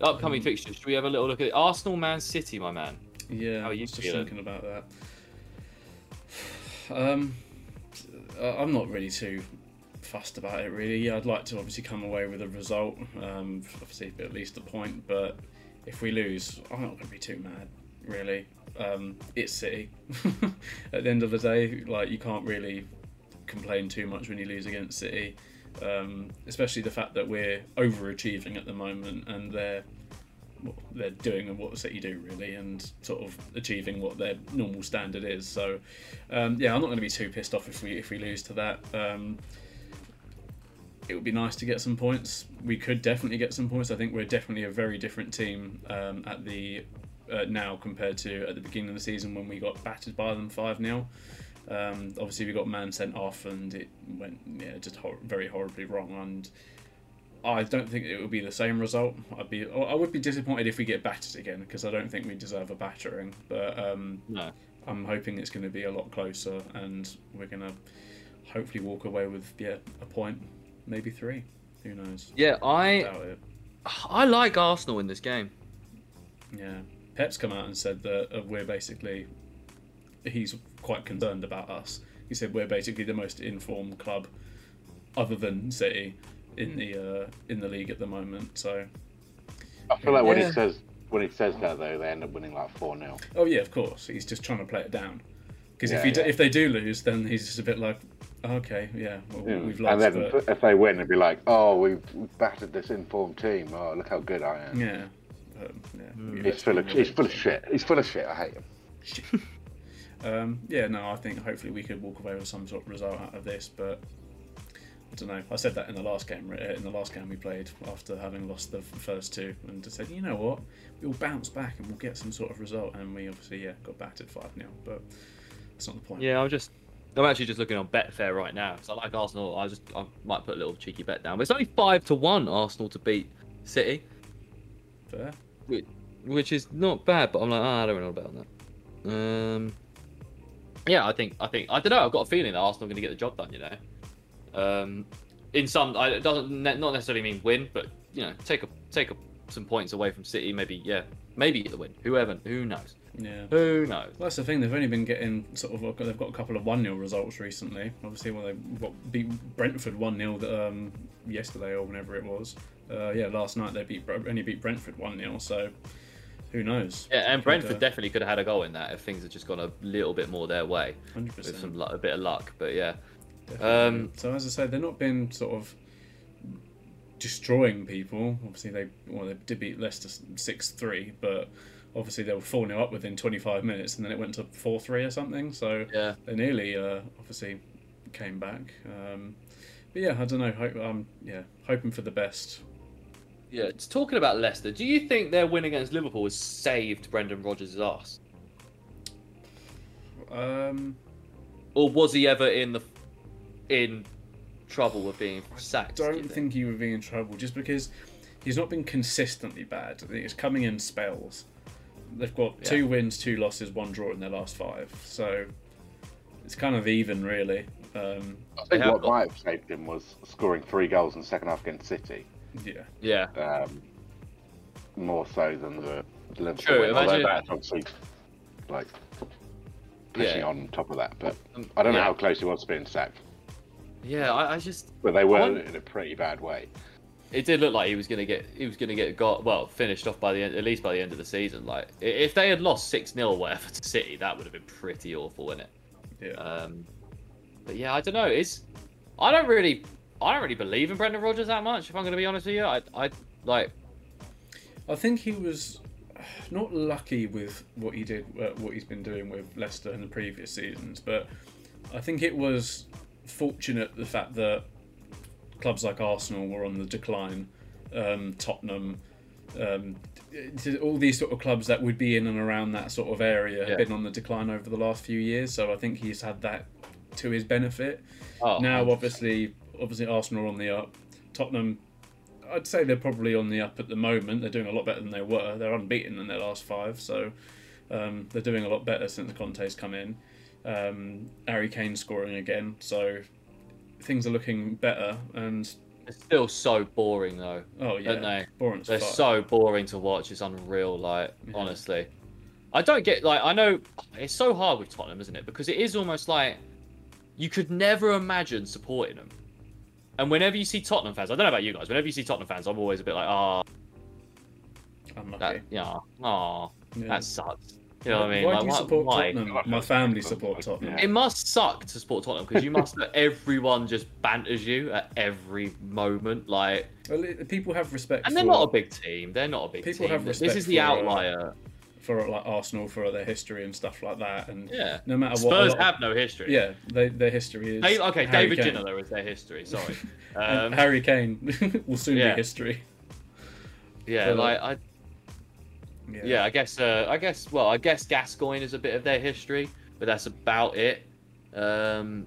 Upcoming Um, fixtures. Should we have a little look at it? Arsenal, Man City, my man. Yeah, How are I you was just feeling? thinking about that. Um, I- I'm not really too fussed about it. Really, yeah, I'd like to obviously come away with a result, um, obviously at least a point. But if we lose, I'm not going to be too mad. Really, um, it's City. at the end of the day, like you can't really complain too much when you lose against City. Um, especially the fact that we're overachieving at the moment and they're what they're doing and what City do really, and sort of achieving what their normal standard is. So, um, yeah, I'm not going to be too pissed off if we if we lose to that. Um, it would be nice to get some points. We could definitely get some points. I think we're definitely a very different team um, at the uh, now compared to at the beginning of the season when we got battered by them five 0 um, Obviously, we got man sent off, and it went yeah just hor- very horribly wrong. And I don't think it would be the same result. I'd be, I would be disappointed if we get battered again because I don't think we deserve a battering. But um, No. I'm hoping it's going to be a lot closer, and we're going to hopefully walk away with yeah a point, maybe three. Who knows? Yeah, I. I like Arsenal in this game. Yeah, Pep's come out and said that uh, we're basically he's quite concerned about us. He said we're basically the most informed club, other than City, in the uh, in the league at the moment. So, I feel like when Yeah. he says when he says that though, they end up winning like four 0 oh yeah, of course, he's just trying to play it down. Because if Yeah, he d- yeah. if they do lose, then he's just a bit like, okay, yeah, well, we've lost. and then but if they win, it'd be like, oh, we've, we've battered this informed team. Oh, look how good I am. yeah. Um, yeah, Hmm. we- He's full of he's full of shit. He's full of shit. I hate him. Um, yeah, no, I think hopefully we could walk away with some sort of result out of this, but I don't know. I said that in the last game. uh, In the last game we played after having lost the first two, and just said, you know what, we'll bounce back and we'll get some sort of result. And we obviously yeah got battered five 0 but that's not the point. Yeah, I'm just. I'm actually just looking on Betfair right now because I like Arsenal. I just I might put a little cheeky bet down, but it's only five to one Arsenal to beat City, Fair. which which is not bad. But I'm like, ah, I don't know about that. Um, yeah, I think I think I don't know. I've got a feeling that Arsenal are going to get the job done. You know, um, in some I, it doesn't ne- not necessarily mean win, but you know, take a take a, some points away from City. Maybe yeah, maybe get the win. Whoever, who knows? Yeah. Who knows? Well, that's the thing. They've only been getting sort of. They've got a couple of one 0 results recently. Obviously, well, they what, beat Brentford one 0 um, yesterday or whenever it was. Uh, yeah, last night they beat only beat Brentford one 0 So who knows? Yeah, and Brentford uh, definitely could have had a goal in that if things had just gone a little bit more their way Hundred with some a bit of luck. But yeah. Um, so as I said, they're not been sort of destroying people. Obviously, they well they did beat Leicester six three, but obviously they were four 0 up within twenty five minutes, and then it went to four three or something. So yeah. they nearly uh, obviously came back. Um, but yeah, I don't know. Hope, um, yeah, hoping for the best. Yeah, it's talking about Leicester. Do you think their win against Liverpool has saved Brendan Rodgers' ass, Um, or was he ever in the in trouble with being sacked? do you don't think he would be in trouble just because he's not been consistently bad. I think It's coming in spells. They've got Yeah. two wins, two losses, one draw in their last five. So it's kind of even, really. Um, I think what got- might have saved him was scoring three goals in the second half against City, yeah. Yeah, um, more so than the Liverpool True, win. Although imagine- that's obviously like pushing Yeah. on top of that. But Um, I don't know yeah. how close he was to being sacked. Yeah. I, I just But they were wonder- in a pretty bad way. it did look like he was gonna get he was gonna get got well finished off by the end, at least by the end of the season. Like if they had lost six 0 whatever to City, that would have been pretty awful, wouldn't it? Yeah. Um, but yeah, I don't know. It's I don't really I don't really believe in Brendan Rodgers that much. If I'm going to be honest with you, I I like I think he was not lucky with what he did, uh, what he's been doing with Leicester in the previous seasons, but I think it was fortunate the fact that clubs like Arsenal were on the decline, um, Tottenham, um, all these sort of clubs that would be in and around that sort of area Yeah. have been on the decline over the last few years. So I think he's had that to his benefit. oh, now, obviously, obviously Arsenal are on the up. Tottenham, I'd say they're probably on the up at the moment. They're doing a lot better than they were. They're unbeaten in their last five, so um, they're doing a lot better since the Conte's come in. Um, Harry Kane scoring again, so things are looking better. And It's still so boring though. oh yeah, Don't they? Boring They're fuck. so boring to watch. It's unreal. Like Yeah. honestly, I don't get like I know it's so hard with Tottenham, isn't it? Because it is almost like you could never imagine supporting them. And whenever you see Tottenham fans, I don't know about you guys. Whenever you see Tottenham fans, I'm always a bit like, ah, unlucky. that, yeah, ah, Yeah. that sucks. You know what I mean? Why Like, do you why- support why? Tottenham? My family support Tottenham. It must suck to support Tottenham because you must everyone just banters you at every moment. Like, Well, people have respect. and they're for, not a big team. They're not a big People team. have respect. This is the for, uh, outlier. for like Arsenal for their history and stuff like that. And Yeah. no matter what, a Spurs lot of- have no history. Yeah, they, their history is. Hey, okay, Harry David Kane. Ginola is their history. Sorry. Um, Harry Kane will soon yeah. be history. yeah, but, like I, yeah, I guess, uh, I guess, well, I guess Gascoigne is a bit of their history, but that's about it. Um,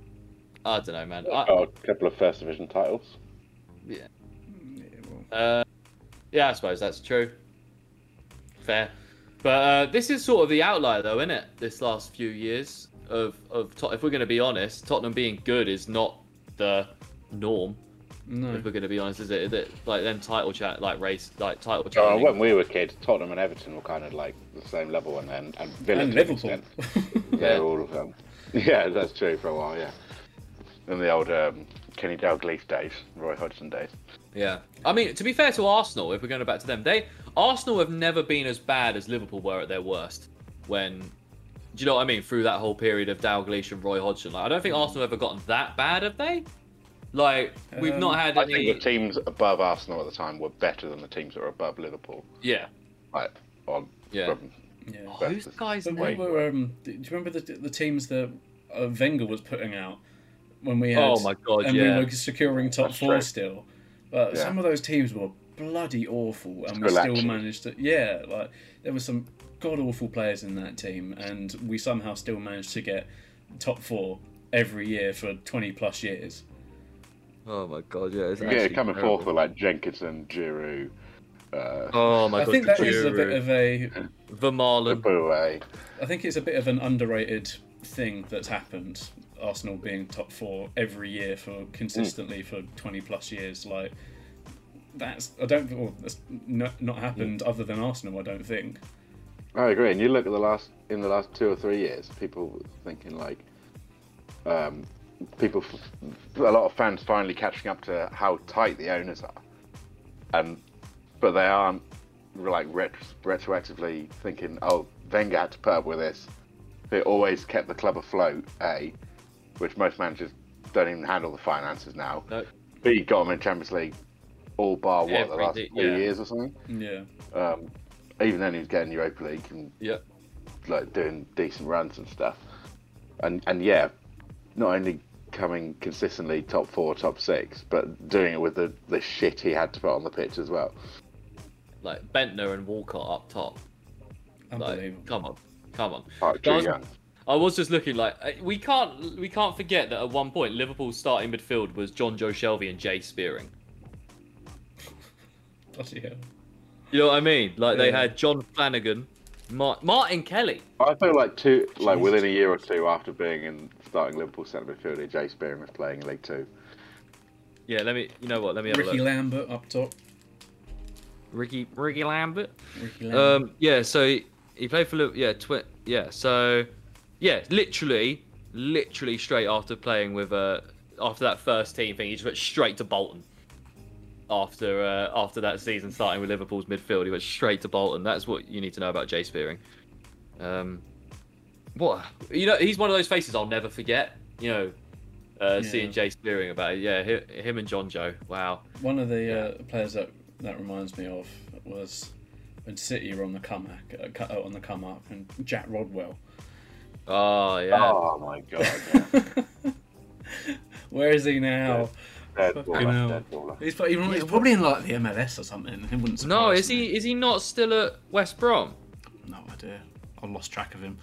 I don't know, man. I, Got a couple of first division titles. Yeah, Uh, yeah, I suppose that's true. Fair, but uh, this is sort of the outlier, though, isn't it? This last few years of of Tot- if we're going to be honest, Tottenham being good is not the norm. No. If we're going to be honest, is it? That like them title chat, like race, like title Uh, challenging. when we were kids, Tottenham and Everton were kind of like the same level, and then and Villa and to an Liverpool. extent. They're all of them. Yeah, that's true for a while. Yeah, in the old um, Kenny Dalglish days, Roy Hodgson days. Yeah, I mean, to be fair to Arsenal, if we're going back to them, they Arsenal have never been as bad as Liverpool were at their worst. When, do you know what I mean? Through that whole period of Dalglish and Roy Hodgson, like I don't think Arsenal ever gotten that bad, have they? Like we've Um, not had I any. think the teams above Arsenal at the time were better than the teams that were above Liverpool. Yeah, Like on yeah. from yeah. Oh, who's the guy's But name? were, um, do you remember the, the teams that uh, Wenger was putting out when we had? Oh my god, and yeah. we were securing top That's four true. still. But Yeah. some of those teams were bloody awful, and we Still still managed to. Yeah, like there were some god awful players in that team, and we somehow still managed to get top four every year for twenty plus years. Oh my god, yeah. It's yeah, coming terrible. forth with like Jenkinson, Giroud, uh, Oh my god, I god, think that is a bit of a. Vermaelen. Bouet. I think it's a bit of an underrated thing that's happened. Arsenal being top four every year for consistently for twenty plus years, like that's I don't well, that's not, not happened other than Arsenal. I don't think. I agree. And you look at the last in the last two or three years, people thinking like, um, people, a lot of fans finally catching up to how tight the owners are, and but they aren't like ret- retroactively thinking, oh, Wenger had to put up with this. They always kept the club afloat. A, which most managers don't even handle the finances now. No. B, got them in Champions League, all bar what the last di- three yeah. years or something. Yeah. Um, even then, he was getting Europa League and Yeah. like doing decent runs and stuff. And and yeah, not only coming consistently top four, top six, but doing it with the, the shit he had to put on the pitch as well. Like Bendtner and Walcott up top. Like, come on, come on. Like, Drew Guys- I was just looking like uh, we can't we can't forget that at one point Liverpool's starting midfield was Jonjo Shelvey and Jay Spearing. Bloody hell. You know what I mean? Like they had Jon Flanagan, Mar- Martin Kelly. I feel like two, like Jesus. within a year or two after being in starting Liverpool centre midfielder, Jay Spearing was playing in League Two. Yeah, let me. You know what? Let me have Ricky a look. Lambert up top. Ricky Ricky Lambert. Ricky Lambert. Um, yeah. So he, he played for Liv- yeah twi- yeah. So yeah, literally, literally straight after playing with uh after that first team thing, he just went straight to Bolton. After uh, after that season starting with Liverpool's midfield, he went straight to Bolton. That's what you need to know about Jay Spearing. Um, what you know, he's one of those faces I'll never forget. You know, uh, Yeah. seeing Jay Spearing about it. Yeah, him and Jonjo. Wow. One of the yeah. uh, players that that reminds me of was when City were on the comeback, uh, cut out on the come up, and Jack Rodwell. Oh yeah. Oh my god! Yeah. Where is he now? Dead baller, hell. dead baller. He's, pro- he's probably in like the MLS or something. It wouldn't No, is me. he is he not still at West Brom? No idea. I lost track of him.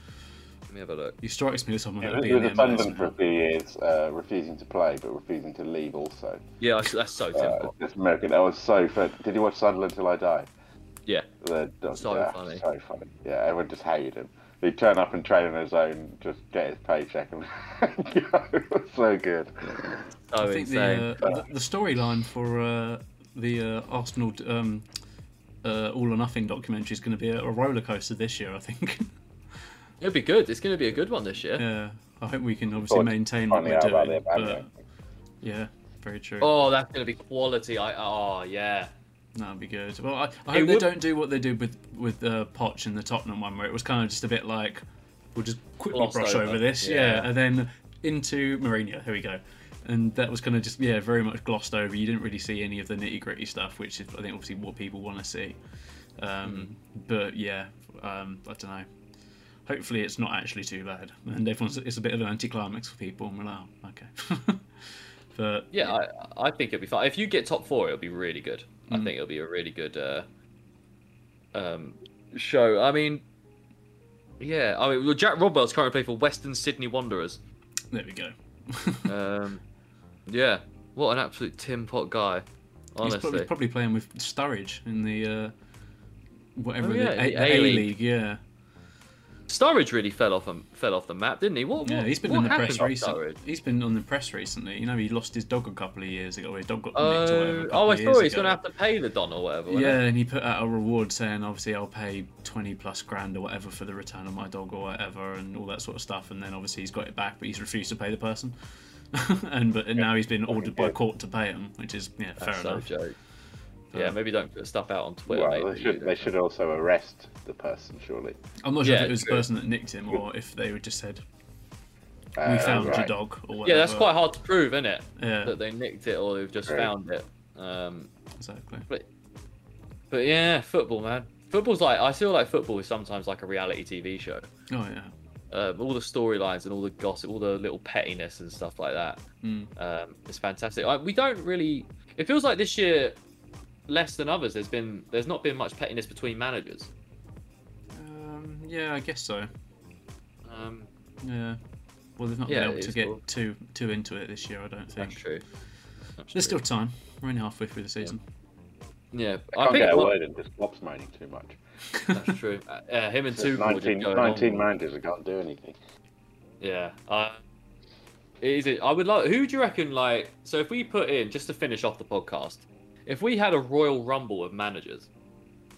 Let me have a look. He strikes me as someone He that was would be in with the the MLS. Sunderland for a few years, uh, refusing to play but refusing to leave also. Yeah, that's, that's so Uh, typical. it's American. That was so fun. Did you watch Sunderland Till I Die? Yeah. The, the- So yeah, funny. So funny. Yeah, everyone just hated him. He'd turn up and train on his own, just get his paycheck and go. So good. So I think the, insane. uh, the, the storyline for uh, the uh, Arsenal um, uh, All or Nothing documentary is going to be a, a roller coaster this year. I think. It'll be good. It's going to be a good one this year. yeah, I hope we can obviously Thought- maintain what we're doing. the But yeah, very true. Oh, that's going to be quality. I oh yeah. That'd be good. Well, I, I It hope they don't do what they did with with uh, Poch in the Tottenham one, where it was kind of just a bit like, we'll just quickly Gloss brush over, over, this, yeah. yeah. and then into Mourinho. Here we go. And that was kind of just yeah, very much glossed over. You didn't really see any of the nitty gritty stuff, which is I think obviously what people want to see. Um, Mm-hmm. But yeah, um, I don't know. Hopefully, it's not actually too bad, and everyone's it's a bit of an anticlimax for people, and we're like, oh, okay. but Yeah, I I think it'll be fine. If you get top four, it'll be really good. I Mm. think it'll be a really good uh, um, show. I mean, yeah. I mean, Jack Rodwell's currently playing for Western Sydney Wanderers. there we go. Um, yeah, what an absolute tin pot guy. He's Honestly, probably, probably playing with Sturridge in the uh, whatever Oh, yeah, the, A, the A. League. Yeah, Sturridge really fell off um, fell off the map, didn't he? What? yeah. what- He's been what in the press recently. He's been on the press recently. You know, he lost his dog a couple of years ago. His dog got nicked or whatever. Oh, oh, I of saw he's gonna have to pay the Don or whatever. Yeah, he? and he put out a reward saying, obviously, I'll pay twenty plus grand or whatever for the return of my dog or whatever, and all that sort of stuff. And then obviously he's got it back, but he's refused to pay the person. and but and now he's been ordered by court to pay him, which is yeah, fair so enough. joke. Yeah, maybe don't put stuff out on Twitter. Well, they should, they should also arrest the person, surely. I'm not sure if it was the person that nicked him or if they would just said, "We Uh, found your dog" or whatever. Yeah, that's quite hard to prove, isn't it? Yeah, That they nicked it or they've just Right. found it. Um, exactly. but yeah, football, man. Football's like I feel like football is sometimes like a reality TV show. Oh yeah. Uh, all the storylines and all the gossip, all the little pettiness and stuff like that. Mm. Um, it's fantastic. I, we don't really. It feels like this year, less than others. There's been there's not been much pettiness between managers. Yeah, I guess so. Um, Yeah. Well, they've not Yeah, been able to get cool. too too into it this year. I don't think. that's true. That's There's true. still time. We're only halfway through the season. yeah. I I can't think get a what- word in, just gobsmailing too much. that's true. Uh, uh, him and There's Tuchel 19, 19 on. managers that can't do anything. Yeah. Uh, is it? I would like. Who do you reckon? Like, so if we put in just to finish off the podcast, if we had a Royal Rumble of managers,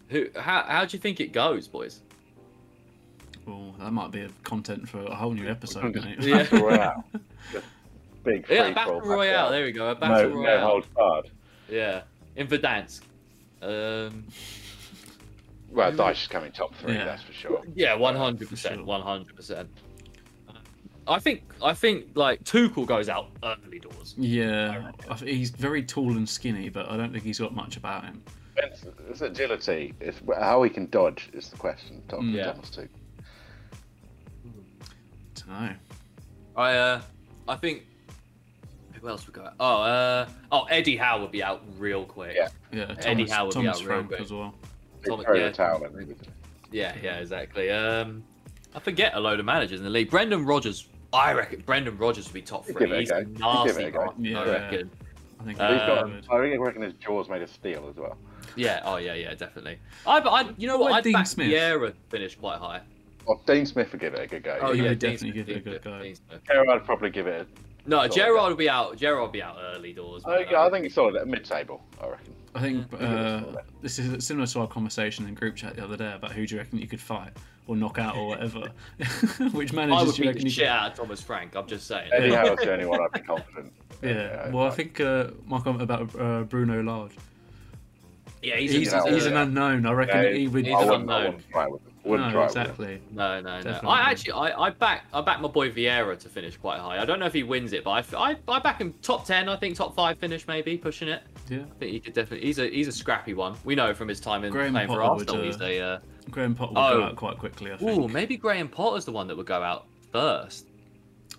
who? How? How do you think it goes, boys? Oh, that might be a content for a whole new episode, mate. Yeah. Battle Royale. Just big Yeah, battle for royale. There we go. A No, battle no royale. holds barred. Yeah, in Verdansk. Um, Well, Dyche is coming top three, Yeah. that's for sure. yeah, one hundred percent, sure. one hundred percent. I think I think like Tuchel goes out early doors. Yeah, I he's very tall and skinny, but I don't think he's got much about him. It's, it's agility. It's how he can dodge is the question. Tom, Mm. Yeah. Thomas too. Don't know. I uh, I think who else would go? Out? Oh, uh, oh Eddie Howe would be out real quick. Yeah. Yeah, Eddie Howe would be Thomas out real Frank quick. as well. They Tom- throw yeah. the towel maybe. Yeah, yeah, exactly. Um, I forget a load of managers in the league. Brendan Rodgers, I reckon Brendan Rodgers would be top three. it a He's go. a Give it nasty a go. guy, Yeah. I reckon. I think He's got, good. I think I reckon his jaws made of steel as well. Yeah, oh yeah, yeah, definitely. I, I you know what? What I'd Dean back Smith? Vieira to finish quite high. Well, Dean Smith would give it a good go. Oh He yeah, would Dean definitely Smith, give it a good go. Dean Smith. Gerrard would probably give it. No, Gerrard will be out. Gerrard would be out early doors. A, I, but, uh, think it's solid at mid-table. I reckon. I think uh, this is similar to our conversation in group chat the other day about who do you reckon you could fight or knock out or whatever. Which I managers would do you beat reckon the you shit could? out of Thomas Frank. I'm just saying. Eddie Yeah. Howe's the only one I'd be confident. Yeah. Well, I think uh, my comment about uh, Bruno Lage. Yeah, he's, He's, a, a- he's an unknown. I reckon Yeah, he would. he's I an wouldn't, I unknown. Wouldn't try with him. Wouldn't no, try exactly. No, no, no. Definitely. I actually, I, I back, I back my boy Vieira to finish quite high. I don't know if he wins it, but I, I, I back him top ten. I think top five finish maybe pushing it. Yeah. I think he could definitely. He's a, he's a scrappy one. We know from his time in Graham playing for Potter would, uh, He's a. Uh, Graham Potter would Oh. go out quite quickly. I think. ooh, maybe Graham Potter's the one that would go out first.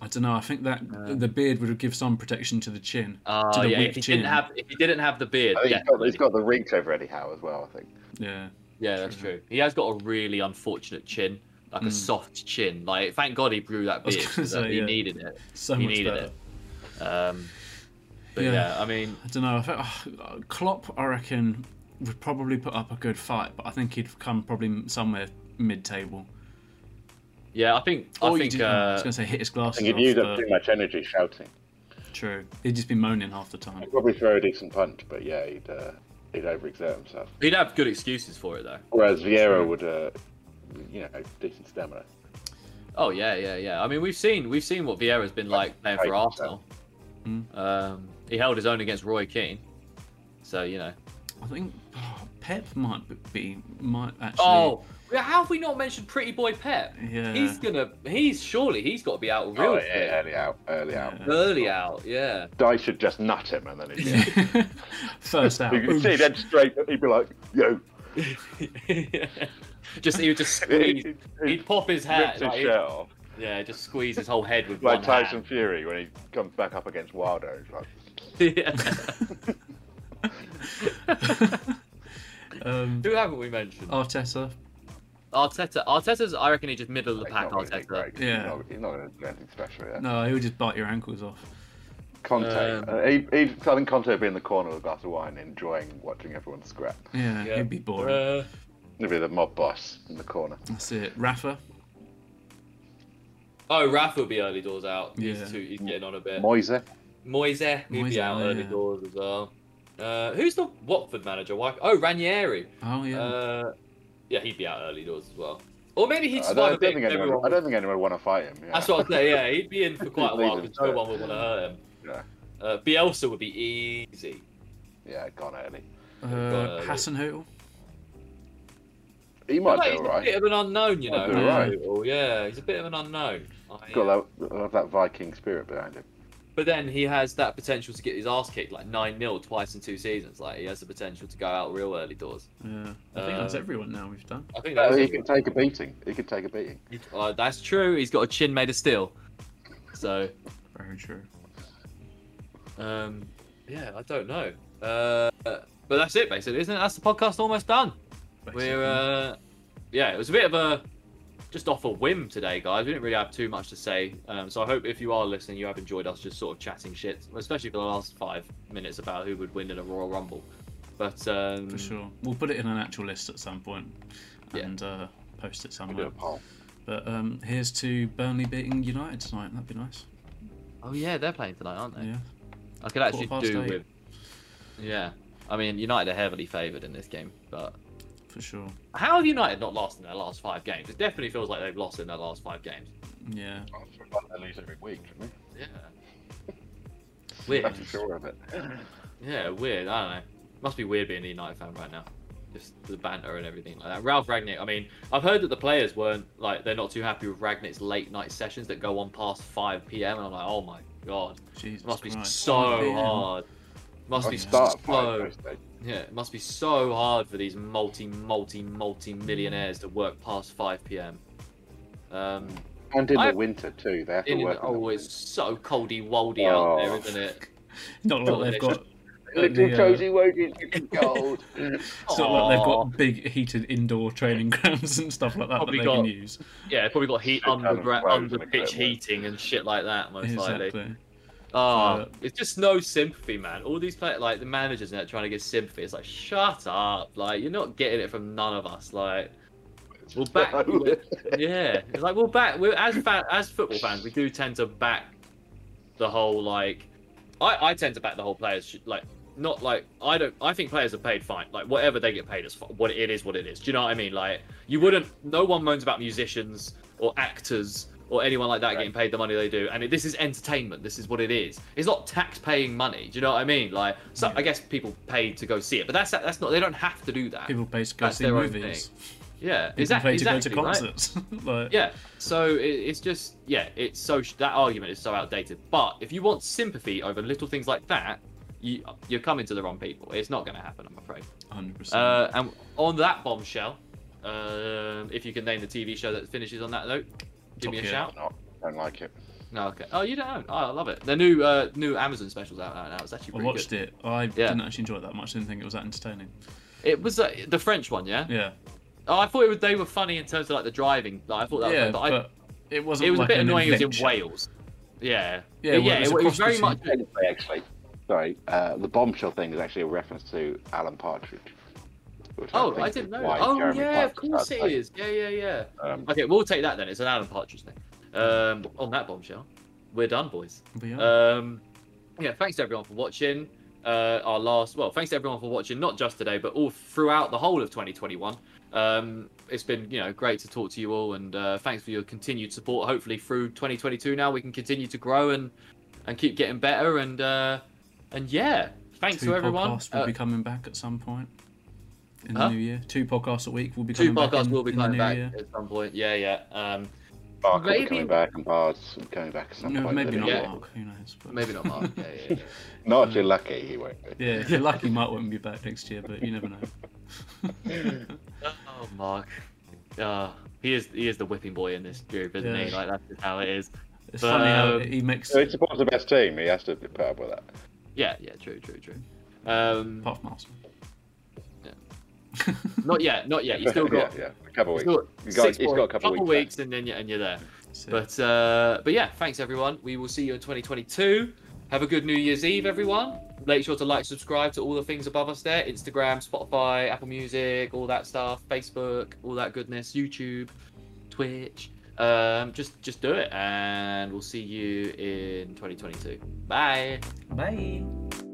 I don't know. I think that Uh, the beard would give some protection to the chin. Oh To the yeah, weak if he chin. didn't have, if he didn't have the beard, I think he's got, he's got the reach over Eddie Howe as well. I think. Yeah. Yeah, that's true. He has got a really unfortunate chin, like a Mm. soft chin. Like, thank God he grew that was beard. gonna 'cause, uh, say, he yeah. needed it. So He much needed better. it. Um, but Yeah. yeah. I mean, I don't know. I think, uh, Klopp, I reckon, would probably put up a good fight, but I think he'd come probably somewhere mid-table. yeah, I think, I Or think, he'd, I uh, was going to say hit his I glasses think off. he'd use up too much energy shouting. True. He'd just be moaning half the time. He'd probably throw a decent punch, but yeah, he'd uh, he'd overexert himself. he'd have good excuses for it though. Whereas Vieira would, uh, you know, decent stamina. Oh yeah, yeah, yeah. I mean, we've seen, we've seen what Vieira's been like playing for Arsenal. Mm. Um, he held his own against Roy Keane. So you know. I think Pep might be might actually. Oh, yeah, how have we not mentioned Pretty Boy Pep? yeah. He's gonna, he's surely he's got to be out real Oh, quick. yeah, early out, early out. Yeah. early out. Yeah. Dyche should just nut him and then he'd, First out. you can see dead straight. He'd be like, "Yo," just he would just squeeze. he'd, He'd pop his hat. ripped his Like, shirt off. yeah, just squeeze his whole head with like one Tyson hand. Fury when he comes back up against Wilder. He's like, Yeah. um, Who haven't we mentioned? Arteta. Arteta. Arteta's, I reckon, he's just middle of the pack. not gonna Arteta. Yeah. He's not, going to do anything special. Yeah. No, he would just bite your ankles off. Conte. Um, uh, he, he, I think Conte would be in the corner with a glass of wine, enjoying watching everyone scrap. Yeah, Yeah. he'd be boring. Uh, He'd be the mob boss in the corner. That's it. Rafa. oh, Rafa will be early doors out. He's, Yeah. too, he's getting on a bit. Moyes. Moyes, he'd Moyes, be out early yeah. doors as well. Uh, who's the Watford manager? Why? Oh, Ranieri. Oh yeah. Uh, yeah, he'd be out early doors as well. Or maybe he'd I survive don't, I a don't bit. think anyone. everyone- I don't think anyone would want to fight him. Yeah. That's what I'm saying. Yeah, he'd be in for quite a while because no one would want to hurt him. Yeah. Uh, Bielsa would be easy. Yeah, gone early. Uh, uh, Hassan He might Like, do he's a bit of an unknown, you know. Might do all right. Liverpool, Yeah, he's a bit of an unknown. I, Got that, have that Viking spirit behind him. But then he has that potential to get his ass kicked like 9 0 twice in two seasons. Like, he has the potential to go out real early doors. Yeah. I think that's Uh, everyone now we've done. I think Uh, that's, he can take a beating. He could take a beating. uh, that's true. He's got a chin made of steel. So, Very true. um, yeah, I don't know. Uh, but that's it, basically, isn't it? That's the podcast almost done. We're, uh, yeah, it was a bit of a just off a whim today, guys. We didn't really have too much to say. Um, so I hope if you are listening, you have enjoyed us just sort of chatting shit, especially for the last five minutes about who would win in a Royal Rumble. But um, For sure. We'll put it in an actual list at some point Yeah. and uh, post it We do somewhere. a poll. But um, here's to Burnley beating United tonight. That'd be nice. oh yeah, they're playing tonight, aren't they? Yeah. I could actually do eight. with. Yeah, I mean United are heavily favoured in this game, but For for sure. How have United not lost in their last five games? It definitely feels like they've lost in their last five games. Yeah. Oh, I feel like they lose every week, don't Yeah. Weird. I'm sure of it. Yeah, weird. I don't know. Must be weird being a United fan right now. Just the banter and everything like that. Ralf Rangnick. I mean, I've heard that the players weren't like they're not too happy with Rangnick's late night sessions that go on past 5 p.m. And I'm like, oh my god, Jesus it must be so hard. Must I be start so at five most days. yeah. It must be so hard for these multi, multi, multi millionaires to work past 5 p.m. Um, And in I- the winter too. They have to in, work. oh, it's so coldy woldy out there, Oh. isn't it? Not like they've got. Little the, uh, cozy won't cold. It's not like they've got big heated indoor training grounds and stuff like that Probably that they can got- use. Yeah, probably got heat under of under pitch heating and shit like that. Most likely. Oh, Uh, it's just no sympathy, man. All these players, like the managers, and that trying to get sympathy. It's like, shut up! Like you're not getting it from none of us. Like we'll back. yeah, it's like we'll back. We're, as as football fans, we do tend to back the whole like. I I tend to back the whole players like not like I don't. I think players are paid fine. Like whatever they get paid is fi- what it is. What it is. Do you know what I mean? Like you wouldn't. No one moans about musicians or actors or anyone like that Right. getting paid the money they do. And it, this is entertainment. This is what it is. It's not tax-paying money. Do you know what I mean? Like, so Yeah. I guess people pay to go see it, but that's that's not. They don't have to do that. People pay to go That's see movies. yeah, People exactly. pay to exactly, go to right? concerts. like, Yeah, so it, it's just yeah, it's so that argument is so outdated. But if you want sympathy over little things like that, you you're coming to the wrong people. It's not going to happen, I'm afraid. 100%. Uh, and on that bombshell, um, if you can name the TV show that finishes on that note, give Top me a Gear. shout. Not, don't like it. No, okay. Oh, you don't? Oh, I love it. The new uh, new Amazon specials out now. It's actually I watched good. it. I Yeah. didn't actually enjoy it that much. I didn't think it was that entertaining. It was uh, the French one, yeah. Yeah. Oh, I thought it was, they were funny in terms of like the driving. Like, I thought that yeah, was, but I, it wasn't it was like a bit an annoying. It was in. Wales. Yeah. Yeah, But well, yeah. it was it, was very much. Actually, sorry, uh, the bombshell thing is actually a reference to Alan Partridge. Which Oh, think I didn't know. That. Oh Jeremy yeah, of course started it playing. is. Yeah, yeah, yeah. Um, Okay, we'll take that then. It's an Alan Partridge thing. Um, on that bombshell, we're done, boys. But yeah. Um, yeah, thanks to everyone for watching. Uh, our last, well, thanks to everyone for watching, not just today, but all throughout the whole of 2021. Um, it's been, you know, great to talk to you all, and uh, thanks for your continued support. Hopefully, through 2022, now we can continue to grow and and keep getting better. And uh, and yeah, thanks Two to everyone. podcasts will Uh, be coming back at some point in Huh? the new year. Two podcasts a week will be two coming back. podcasts in, will be coming back year. at some point. Yeah, yeah. Um, Mark will be coming back and Bards coming back at some No, point. maybe not. Yeah. Mark. Who knows? But... maybe not Mark. Yeah, yeah, yeah. Not if you're lucky, he won't be. Yeah, if you're lucky, Mark won't be back next year, but you never know. Oh, Mark. Uh, he is he is the whipping boy in this group, isn't he? Like that's just how it is. It's But, funny how um, he makes, So he supports the best team. He has to put up with that. Yeah, yeah, true, true, true. Um, apart from Arsenal. Yeah. not yet, not yet. You still got, yeah, yeah, a couple of you weeks. still got He's got- six he's got a couple of weeks weeks, and then you and you're there. So, But uh, but yeah, thanks everyone. We will see you in 2022. Have a good New Year's Eve, everyone. Make sure to like, subscribe to all the things above us there: Instagram, Spotify, Apple Music, all that stuff, Facebook, all that goodness, YouTube, Twitch. Um, just just do it, and we'll see you in 2022. Bye. bye.